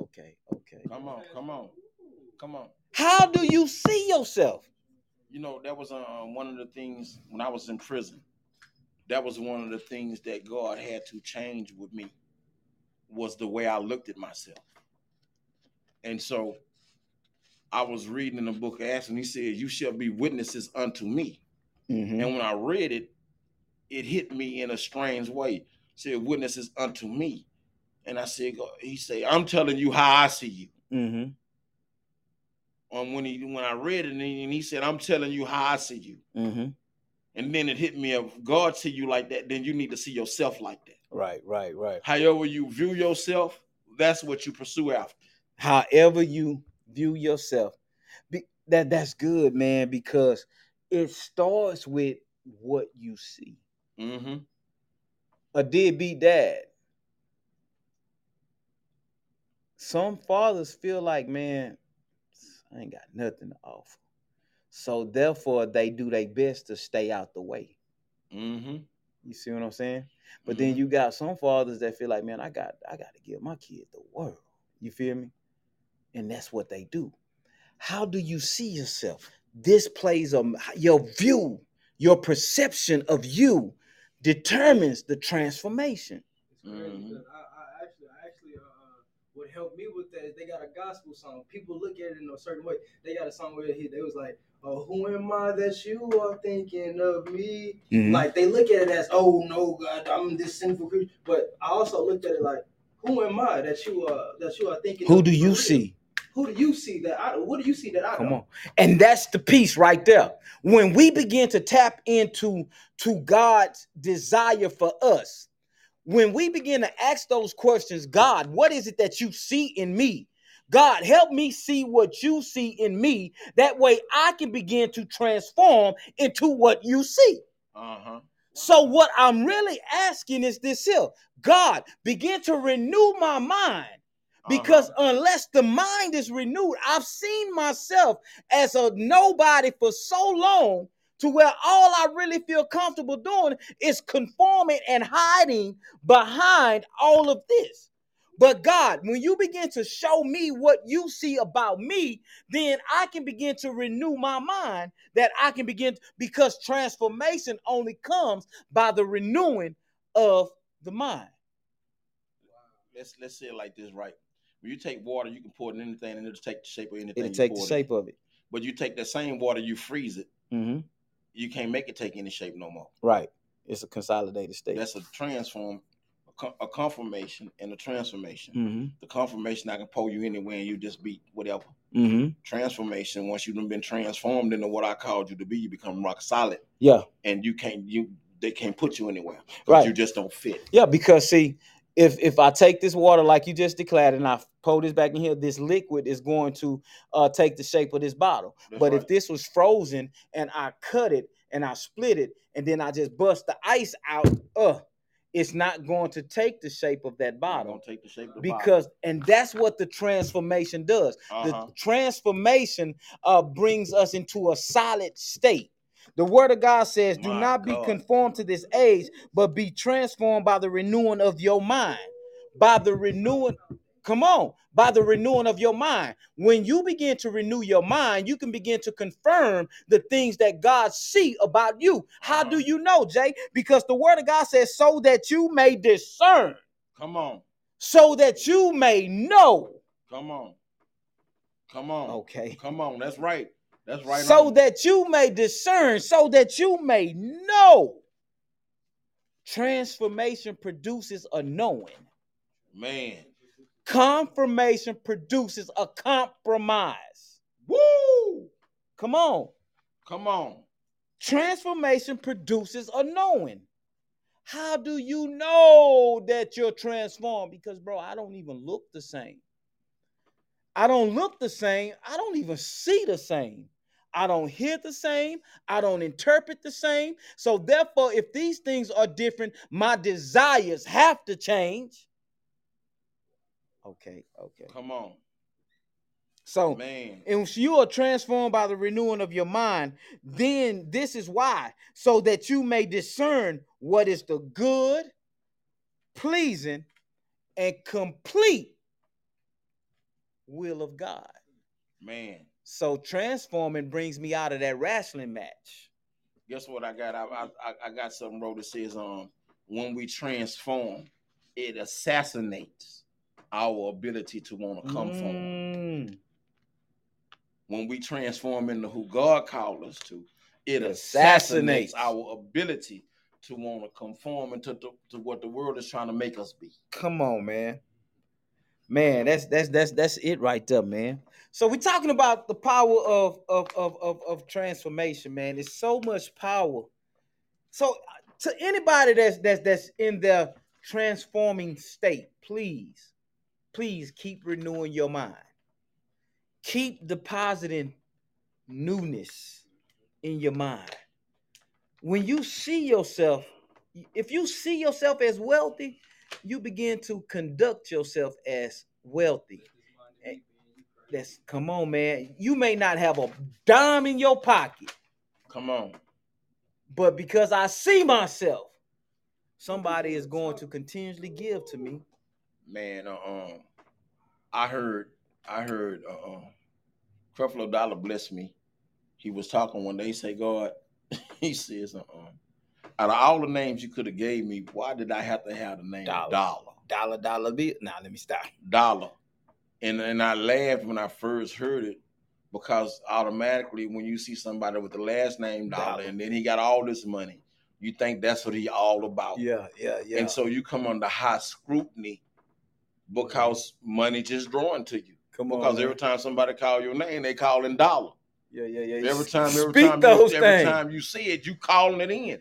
Speaker 3: Okay, okay.
Speaker 4: Come on. Come on. Come on.
Speaker 3: How do you see yourself?
Speaker 4: You know, that was uh, one of the things when I was in prison. That was one of the things that God had to change with me was the way I looked at myself. And so I was reading in the book of Acts, and he said, You shall be witnesses unto me.
Speaker 3: Mhm.
Speaker 4: And when I read it, it hit me in a strange way. It said, Witnesses unto me. And I said, He said, I'm telling you how I see you.
Speaker 3: Mhm.
Speaker 4: And when he when I read it, and he, and he said, I'm telling you how I see you.
Speaker 3: Mhm.
Speaker 4: And then it hit me if God see you like that, then you need to see yourself like that.
Speaker 3: Right, right, right.
Speaker 4: However you view yourself, that's what you pursue after.
Speaker 3: however you view yourself be, that that's good man because it starts with what you see
Speaker 4: Mm-hmm.
Speaker 3: a deadbeat dad some fathers feel like man i ain't got nothing to offer. So therefore they do their best to stay out the way.
Speaker 4: Mm-hmm.
Speaker 3: you see what i'm saying? But then you got some fathers that feel like man i got i got to give my kid the world. You feel me? And that's what they do. How do you see yourself? This plays a your view your perception of you determines the transformation.
Speaker 5: It's crazy
Speaker 4: Mhm.
Speaker 5: 'cause I, I actually, I actually, uh, uh, what helped me with that is they got a gospel song. People look at it in a certain way. They got a song where he, they was like, "Oh, who am I that you are thinking of me?"
Speaker 3: Mm-hmm.
Speaker 5: Like they look at it as, "Oh no, God, I'm this sinful creature." But I also looked at it like, "Who am I that you are that you are thinking?"
Speaker 3: who
Speaker 5: of
Speaker 3: do
Speaker 5: me
Speaker 3: you see
Speaker 5: Who do you see that I? What do you see that I
Speaker 3: come
Speaker 5: don't?
Speaker 3: on and that's the piece right there when we begin to tap into to god's desire for us when we begin to ask those questions god what is it that you see in me? God help me see what you see in me. That way i can begin to transform into what you see.
Speaker 4: Uh-huh.
Speaker 3: so what i'm really asking is this here. God begin to renew my mind. Because
Speaker 4: Uh-huh.
Speaker 3: unless the mind is renewed, I've seen myself as a nobody for so long to where all I really feel comfortable doing is conforming and hiding behind all of this. But God, when you begin to show me what you see about me, then I can begin to renew my mind that I can begin because transformation only comes by the renewing of the mind.
Speaker 4: Let's let's say it like this, right? When you take water, you can pour it in anything, and it'll take the shape of anything.
Speaker 3: It'll
Speaker 4: you
Speaker 3: take the
Speaker 4: it
Speaker 3: shape of it.
Speaker 4: But you take that same water, you freeze it.
Speaker 3: Mm-hmm.
Speaker 4: You can't make it take any shape no more.
Speaker 3: Right. It's a consolidated state.
Speaker 4: That's a transform, a, confirmation, and a transformation.
Speaker 3: mm-hmm.
Speaker 4: The confirmation I can pull you anywhere, and you just be whatever.
Speaker 3: Mm-hmm.
Speaker 4: Transformation, once you've been transformed into what I called you to be, you become rock solid,
Speaker 3: Yeah.
Speaker 4: and you can't you they can't put you anywhere.
Speaker 3: Right.
Speaker 4: You just don't fit.
Speaker 3: Yeah, because see, if if I take this water like you just declared and I pour this back in here, this liquid is going to uh take the shape of this bottle.
Speaker 4: That's
Speaker 3: but if this was frozen and I cut it and I split it and then I just bust the ice out, uh, it's not going to take the shape of that bottle.
Speaker 4: take the shape of the bottle.
Speaker 3: Because and that's what the transformation does.
Speaker 4: Uh-huh.
Speaker 3: The transformation uh brings us into a solid state. The word of God says, Do
Speaker 4: My
Speaker 3: not be
Speaker 4: God.
Speaker 3: conformed to this age, but be transformed by the renewing of your mind. By the renewing, come on, by the renewing of your mind. When you begin to renew your mind, you can begin to confirm the things that God see about you. How do you know, Jay? Because the word of God says, so that you may discern,
Speaker 4: Come on,
Speaker 3: so that you may know.
Speaker 4: come on, come on.
Speaker 3: Okay.
Speaker 4: Come on, that's right. That's right.
Speaker 3: so
Speaker 4: on.
Speaker 3: that you may discern, so that you may know. Transformation produces a knowing.
Speaker 4: man,
Speaker 3: Confirmation produces a compromise.
Speaker 4: woo!
Speaker 3: Come on.
Speaker 4: Come on.
Speaker 3: Transformation produces a knowing. How do you know that you're transformed? Because, bro, I don't even look the same. I don't look the same. I don't even see the same. I don't hear the same. I don't interpret the same. So, therefore, if these things are different, my desires have to change. Okay, okay.
Speaker 4: Come on,
Speaker 3: So,
Speaker 4: man.
Speaker 3: and if you are transformed by the renewing of your mind, then this is why, so that you may discern what is the good, pleasing, and complete will of God.
Speaker 4: Man,
Speaker 3: So transforming brings me out of that wrestling match.
Speaker 4: guess what I got? I I, I- got something wrote that says um when we transform, it assassinates our ability to want to come from.
Speaker 3: Mm,
Speaker 4: When we transform into who God called us to, it
Speaker 3: Assassinates.
Speaker 4: assassinates our ability to want to conform into to, to what the world is trying to make us be.
Speaker 3: Come on, man. Man, that's that's that's that's it right there, man. So we're talking about the power of of of of, of transformation, man. It's so much power. So uh, to anybody that's that's that's in the transforming state, please, please keep renewing your mind. Keep depositing newness in your mind. When you see yourself, if you see yourself as wealthy, you begin to conduct yourself as wealthy. That's come on, man. You may not have a dime in your pocket,
Speaker 4: Come on.
Speaker 3: but because I see myself, somebody is going to continuously give to me.
Speaker 4: man. Uh, um, I heard, I heard, uh, um, Creflo Dollar bless me. He was talking one day. He said, "God," he says, uh, um, out of all the names you could have gave me, why did I have to have the name
Speaker 3: Dollar.
Speaker 4: Dollar?
Speaker 3: Dollar, dollar bill. Now let me stop.
Speaker 4: Dollar. And and I laughed when I first heard it because automatically when you see somebody with the last name Dollar, and then he got all this money, you think that's what he all about.
Speaker 3: Yeah, yeah, yeah.
Speaker 4: And so you come under high scrutiny because money just drawing to you.
Speaker 3: come on,
Speaker 4: Because
Speaker 3: man.
Speaker 4: every time somebody call your name, they calling dollar.
Speaker 3: yeah, yeah, yeah.
Speaker 4: Every time, every
Speaker 3: Speak
Speaker 4: time, you, every
Speaker 3: things.
Speaker 4: time you see it, you calling it in.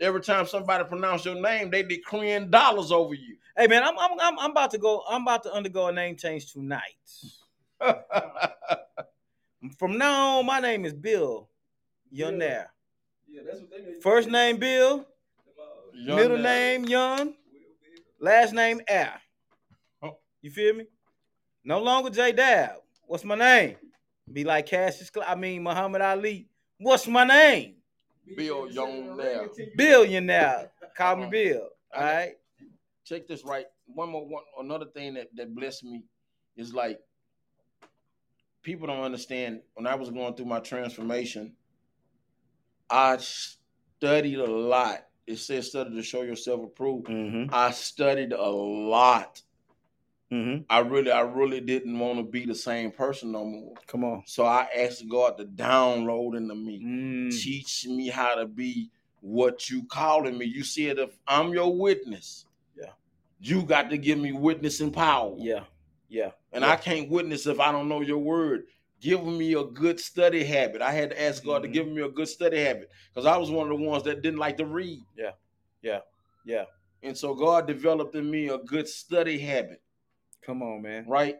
Speaker 4: Every time somebody pronounce your name, they decreeing dollars over you.
Speaker 3: Hey man, I'm, I'm I'm I'm about to go. I'm about to undergo a name change tonight. From now on, my name is Bill Young
Speaker 5: Bill.
Speaker 3: there.
Speaker 5: Yeah, that's what they made.
Speaker 3: First name Bill,
Speaker 4: Young
Speaker 3: middle
Speaker 4: there.
Speaker 3: name Young, last name Air.
Speaker 4: Oh.
Speaker 3: You feel me? No longer J Dab. What's my name? Be like Cassius Clay. I mean Muhammad Ali. What's my name?
Speaker 4: Billionaire.
Speaker 3: Billionaire. Call me. Bill. All right.
Speaker 4: Check this right. One more one another thing that, that blessed me is like people don't understand when I was going through my transformation, I studied a lot. It says study to show yourself approved.
Speaker 3: Mm-hmm.
Speaker 4: I studied a lot.
Speaker 3: Mm-hmm.
Speaker 4: I really, I really didn't want to be the same person no more.
Speaker 3: Come on.
Speaker 4: So I asked God to download into me.
Speaker 3: Mm.
Speaker 4: Teach me how to be what you calling me. You said if I'm your witness. You got to give me witnessing power.
Speaker 3: Yeah. Yeah.
Speaker 4: And
Speaker 3: Yeah.
Speaker 4: I can't witness if I don't know your word. Give me a good study habit. I had to ask God to
Speaker 3: Mhm.
Speaker 4: give me a good study habit because I was one of the ones that didn't like to read.
Speaker 3: Yeah. Yeah. Yeah.
Speaker 4: And so God developed in me a good study habit,
Speaker 3: Come on, man.
Speaker 4: right?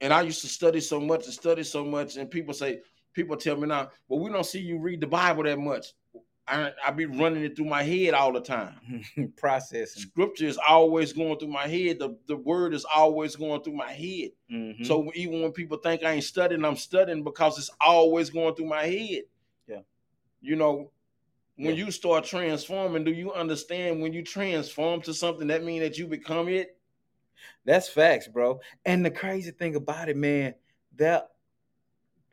Speaker 4: And I used to study so much and study so much, and people say, people tell me now, well, we don't see you read the Bible that much. I, I be running it through my head all the time.
Speaker 3: Processing.
Speaker 4: Scripture is always going through my head. The, the word is always going through my head.
Speaker 3: Mhm.
Speaker 4: So even when people think I ain't studying, I'm studying because it's always going through my head.
Speaker 3: Yeah.
Speaker 4: You know, when
Speaker 3: Yeah.
Speaker 4: you start transforming, do you understand when you transform to something that means that you become it?
Speaker 3: That's facts, bro. And the crazy thing about it, man, that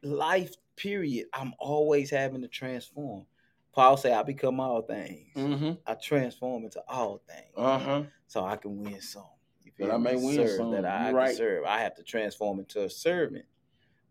Speaker 3: life period, I'm always having to transform. Paul said, I become all things.
Speaker 4: Mm-hmm.
Speaker 3: I transform into all things.
Speaker 4: Uh-huh.
Speaker 3: So I can win some.
Speaker 4: That I may win
Speaker 3: serve,
Speaker 4: some.
Speaker 3: That I
Speaker 4: right.
Speaker 3: serve. I have to transform into a servant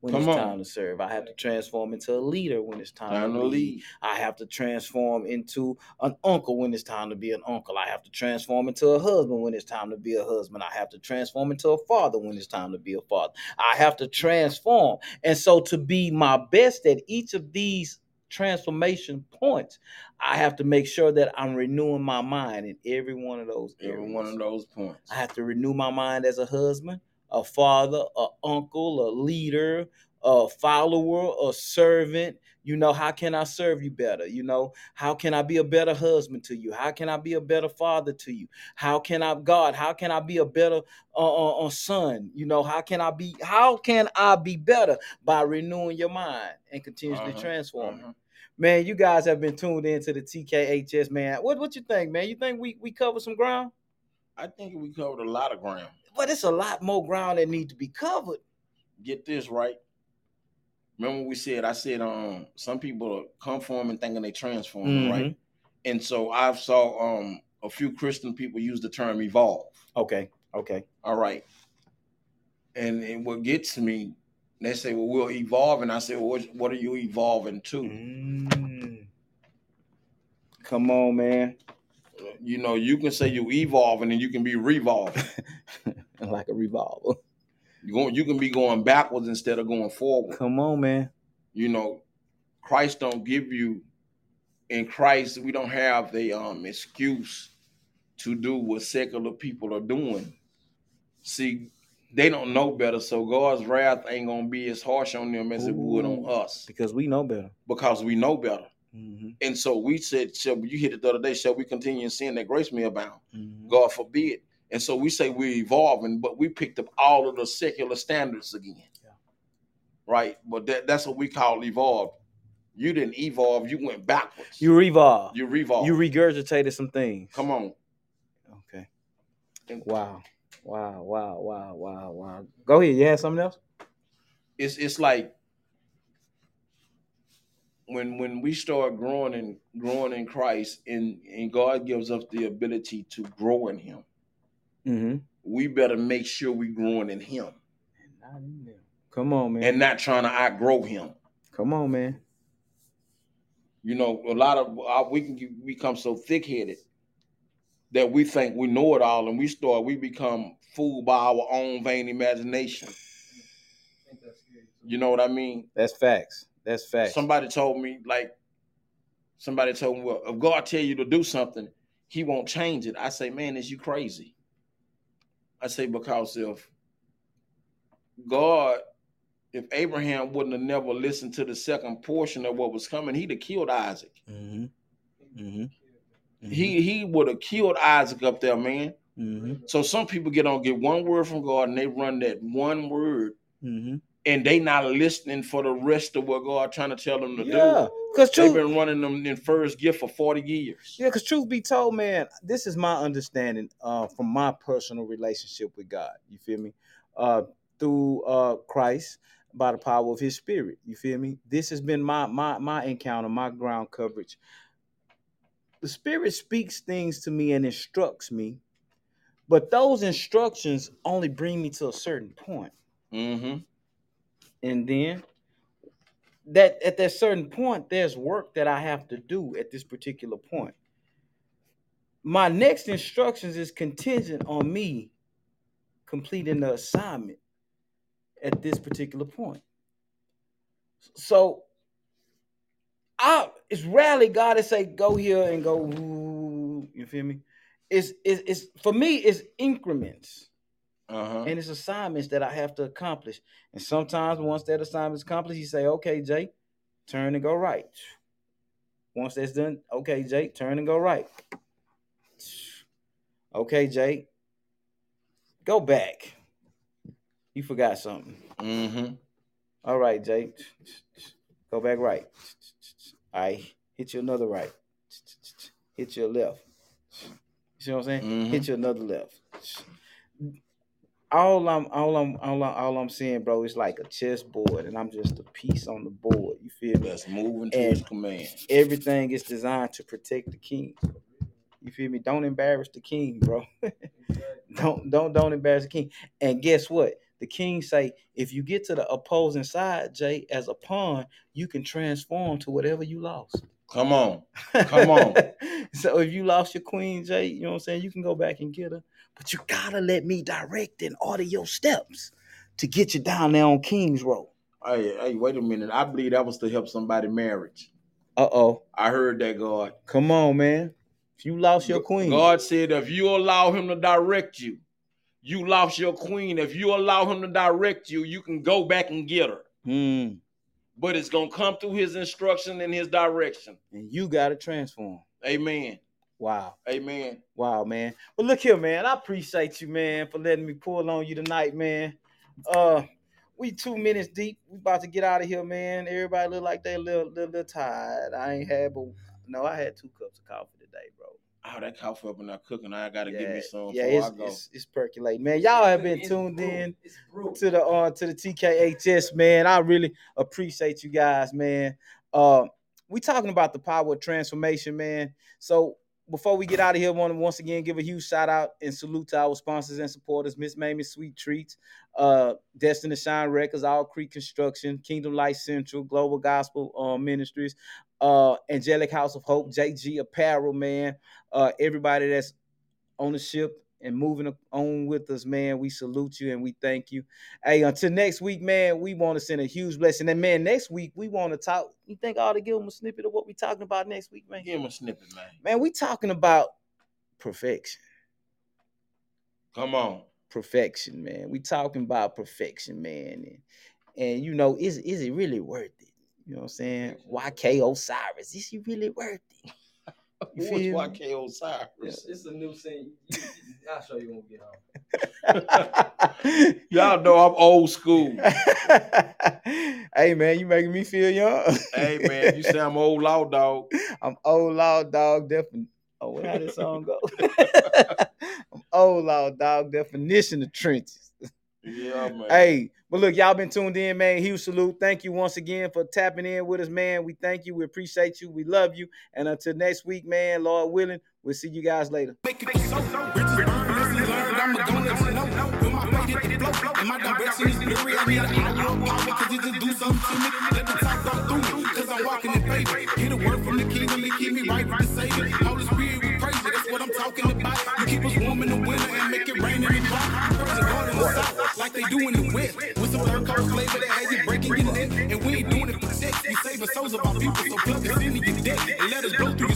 Speaker 3: when
Speaker 4: Come
Speaker 3: it's
Speaker 4: on.
Speaker 3: time to serve. I have to transform into a leader when it's time,
Speaker 4: Time
Speaker 3: to
Speaker 4: to
Speaker 3: lead.
Speaker 4: lead.
Speaker 3: I have to transform into an uncle when it's time to be an uncle. I have to transform into a husband when it's time to be a husband. I have to transform into a father when it's time to be a father. I have to transform. And so to be my best at each of these transformation points, I have to make sure that I'm renewing my mind in every one of those
Speaker 4: Every one of those points.
Speaker 3: I have to renew my mind as a husband, a father, a uncle, a leader, a follower, a servant. You know, how can I serve you better? You know, how can I be a better husband to you? How can I be a better father to you? How can I, God, how can I be a better uh, uh, uh, son? You know, how can I be, how can I be better by renewing your mind and continuously
Speaker 4: Uh-huh,
Speaker 3: transforming?
Speaker 4: Uh-huh.
Speaker 3: Man, you guys have been tuned into the TKHS, man. What what you think, man? You think we we covered some ground?
Speaker 4: I think we covered a lot of ground.
Speaker 3: But it's a lot more ground that need to be covered.
Speaker 4: Get this right. Remember we said I said um some people are conforming thinking they transforming, right? And so I've saw um a few Christian people use the term evolve.
Speaker 3: Okay. Okay.
Speaker 4: All right. And, and what gets me, they say, well, we'll evolve. And I say, well, what, what are you evolving to?
Speaker 3: Mm. Come on, man.
Speaker 4: You know, you can say you're evolving and you can be revolving.
Speaker 3: like a revolver.
Speaker 4: You going, you can be going backwards instead of going forward.
Speaker 3: Come on, man.
Speaker 4: You know, Christ don't give you in Christ, we don't have the um excuse to do what secular people are doing. See, they don't know better, so God's wrath ain't gonna be as harsh on them as it would on us
Speaker 3: Because we know better.
Speaker 4: because we know better.
Speaker 3: Mhm.
Speaker 4: And so we said, shall we, you hit it the other day, shall we continue in sin that grace may abound?
Speaker 3: Mhm.
Speaker 4: God forbid. And so we say we're evolving, but we picked up all of the secular standards again.
Speaker 3: Yeah.
Speaker 4: Right? But that, that's what we call evolve. You didn't evolve, you went backwards.
Speaker 3: You revolve.
Speaker 4: you revolve.
Speaker 3: You regurgitated some things.
Speaker 4: Come on.
Speaker 3: Okay.
Speaker 4: And-
Speaker 3: Wow. Wow. Wow. Wow. Wow. Wow. Go ahead. You had something else?
Speaker 4: It's it's like when when we start growing and growing in Christ and, and God gives us the ability to grow in him,
Speaker 3: Mm-hmm.
Speaker 4: we better make sure we growing in him
Speaker 3: Come on, man.
Speaker 4: and not trying to outgrow him.
Speaker 3: Come on, man.
Speaker 4: You know, a lot of uh, we can become so thick headed that we think we know it all, and we start we become fooled by our own vain imagination.
Speaker 5: I think that's scary. too.
Speaker 4: You know what I mean?
Speaker 3: That's facts. That's facts.
Speaker 4: Somebody told me like somebody told me, well, if God tell you to do something, He won't change it. I say, man, is you crazy? I say because if God, if Abraham wouldn't have never listened to the second portion of what was coming, he'd have killed Isaac.
Speaker 3: mm-hmm. Mm-hmm.
Speaker 4: He he would have killed Isaac up there, man.
Speaker 3: Mm-hmm.
Speaker 4: So some people get on get one word from God and they run that one word
Speaker 3: Mm-hmm.
Speaker 4: And they not listening for the rest of what God trying to tell them to
Speaker 3: Yeah,
Speaker 4: do.
Speaker 3: because
Speaker 4: They've
Speaker 3: truth,
Speaker 4: been running them in first gift for 40 years.
Speaker 3: yeah, because truth be told, man, this is my understanding uh, from my personal relationship with God. You feel me? Uh, through uh, Christ by the power of His Spirit. You feel me? This has been my my my encounter, my ground coverage. The Spirit speaks things to me and instructs me, but those instructions only bring me to a certain point.
Speaker 4: Mm-hmm.
Speaker 3: And then that at that certain point there's work that i have to do at this particular point. My next instructions is contingent on me completing the assignment at this particular point. So i it's rarely god to say go here and go ooh, you feel me? It's, it's, it's for me it's increments
Speaker 4: Uh-huh.
Speaker 3: and it's assignments that I have to accomplish. And sometimes once that assignment is accomplished, you say, "Okay, Jay, turn and go right." Once that's done, okay, Jay, turn and go right. Okay, Jay, go back. You forgot something.
Speaker 4: Mm-hmm.
Speaker 3: All right, Jay, go back right. All right, hit you another right. Hit your left. You see what I'm saying?
Speaker 4: Mhm.
Speaker 3: Hit you another left. All I'm, all I'm, all I'm, all I'm saying, bro, is like a chessboard, and I'm just a piece on the board. You feel me?
Speaker 4: That's moving to
Speaker 3: And-
Speaker 4: his command.
Speaker 3: Everything is designed to protect the king. You feel me? Don't embarrass the king, bro. don't, don't, don't embarrass the king. And guess what? The king say, if you get to the opposing side, Jay, as a pawn, you can transform to whatever you lost.
Speaker 4: Come on. Come on.
Speaker 3: so if you lost your queen, Jay, you know what I'm saying? You can go back and get her. But you gotta let me direct and order your steps to get you down there on King's Road.
Speaker 4: Hey, hey, wait a minute. I believe that was to help somebody marriage.
Speaker 3: Uh-oh.
Speaker 4: I heard that God.
Speaker 3: Come on, man. If you lost your queen.
Speaker 4: God said if you allow him to direct you, you lost your queen. If you allow him to direct you, you can go back and get her.
Speaker 3: Hmm.
Speaker 4: But it's gonna come through his instruction and his direction.
Speaker 3: And you gotta transform.
Speaker 4: Amen.
Speaker 3: Wow.
Speaker 4: Amen.
Speaker 3: Wow, man. But look here, man. I appreciate you, man, for letting me pull on you tonight, man. Uh, we two minutes deep. We about to get out of here, man. Everybody look like they a little, little, little tired. I ain't had, but no, I had two cups of coffee today, bro.
Speaker 4: Oh, that coffee up and not cooking. I gotta give me some
Speaker 3: yeah, it's,
Speaker 4: I go.
Speaker 3: it's it's percolating, man. Y'all have been
Speaker 5: It's
Speaker 3: tuned
Speaker 5: brewed.
Speaker 3: in to the uh to the TKHS, man. I really appreciate you guys, man. Uh, we talking about the power of transformation, man. So before we get out of here, I want to once again give a huge shout out and salute to our sponsors and supporters: Miss Mamie Sweet Treats, uh, Destiny Shine Records, All Creek Construction, Kingdom Light Central, Global Gospel uh, Ministries, uh, Angelic House of Hope, JG Apparel, man. Uh, everybody that's on the ship and moving on with us, man. We salute you and we thank you. Hey, until next week, man, we want to send a huge blessing. And man, next week we want to talk. You think I ought to give them a snippet of what we talking about next week, man?
Speaker 4: Give him a snippet, man.
Speaker 3: Man, we talking about perfection.
Speaker 4: Come on.
Speaker 3: Perfection, man. We talking about perfection, man. And, and you know, is is it really worth it? You know what I'm saying? YK Osiris, is he really worth it? You
Speaker 4: Who
Speaker 3: feel
Speaker 4: was
Speaker 3: me?
Speaker 4: YK Osiris?
Speaker 5: It's, it's a new scene. You- you- I'll show you when we get home.
Speaker 4: Y'all know I'm old school.
Speaker 3: hey man, you making me feel young.
Speaker 4: hey man, you say I'm old law dog.
Speaker 3: I'm old law dog defin. Oh, what how this song go? I'm old loud dog definition of trenches.
Speaker 4: Yeah, man.
Speaker 3: Hey, but look, y'all been tuned in, man. Huge salute. Thank you once again for tapping in with us, man. We thank you. We appreciate you. We love you. And until next week, man, Lord willing, we'll see you guys later.
Speaker 6: Make it so. Bridges burn, lessons learned. I'm a gon' let you know. When my fate hit the flow, and my direction is blurry, I need an hour of power, cause it just do something to me. Let the talk go through me, cause I'm walking in favor. Get a word from the kingdom and keep me right with Savior. Holy Spirit, we praise you. That's what I'm talking about. You keep us warm in the winter and make it rain in the dry. In like they do in the west. With some third coast flavor that has you breaking your neck. And we ain't doing it for sex. We saving souls of our people, so plug us into your deck and let us blow through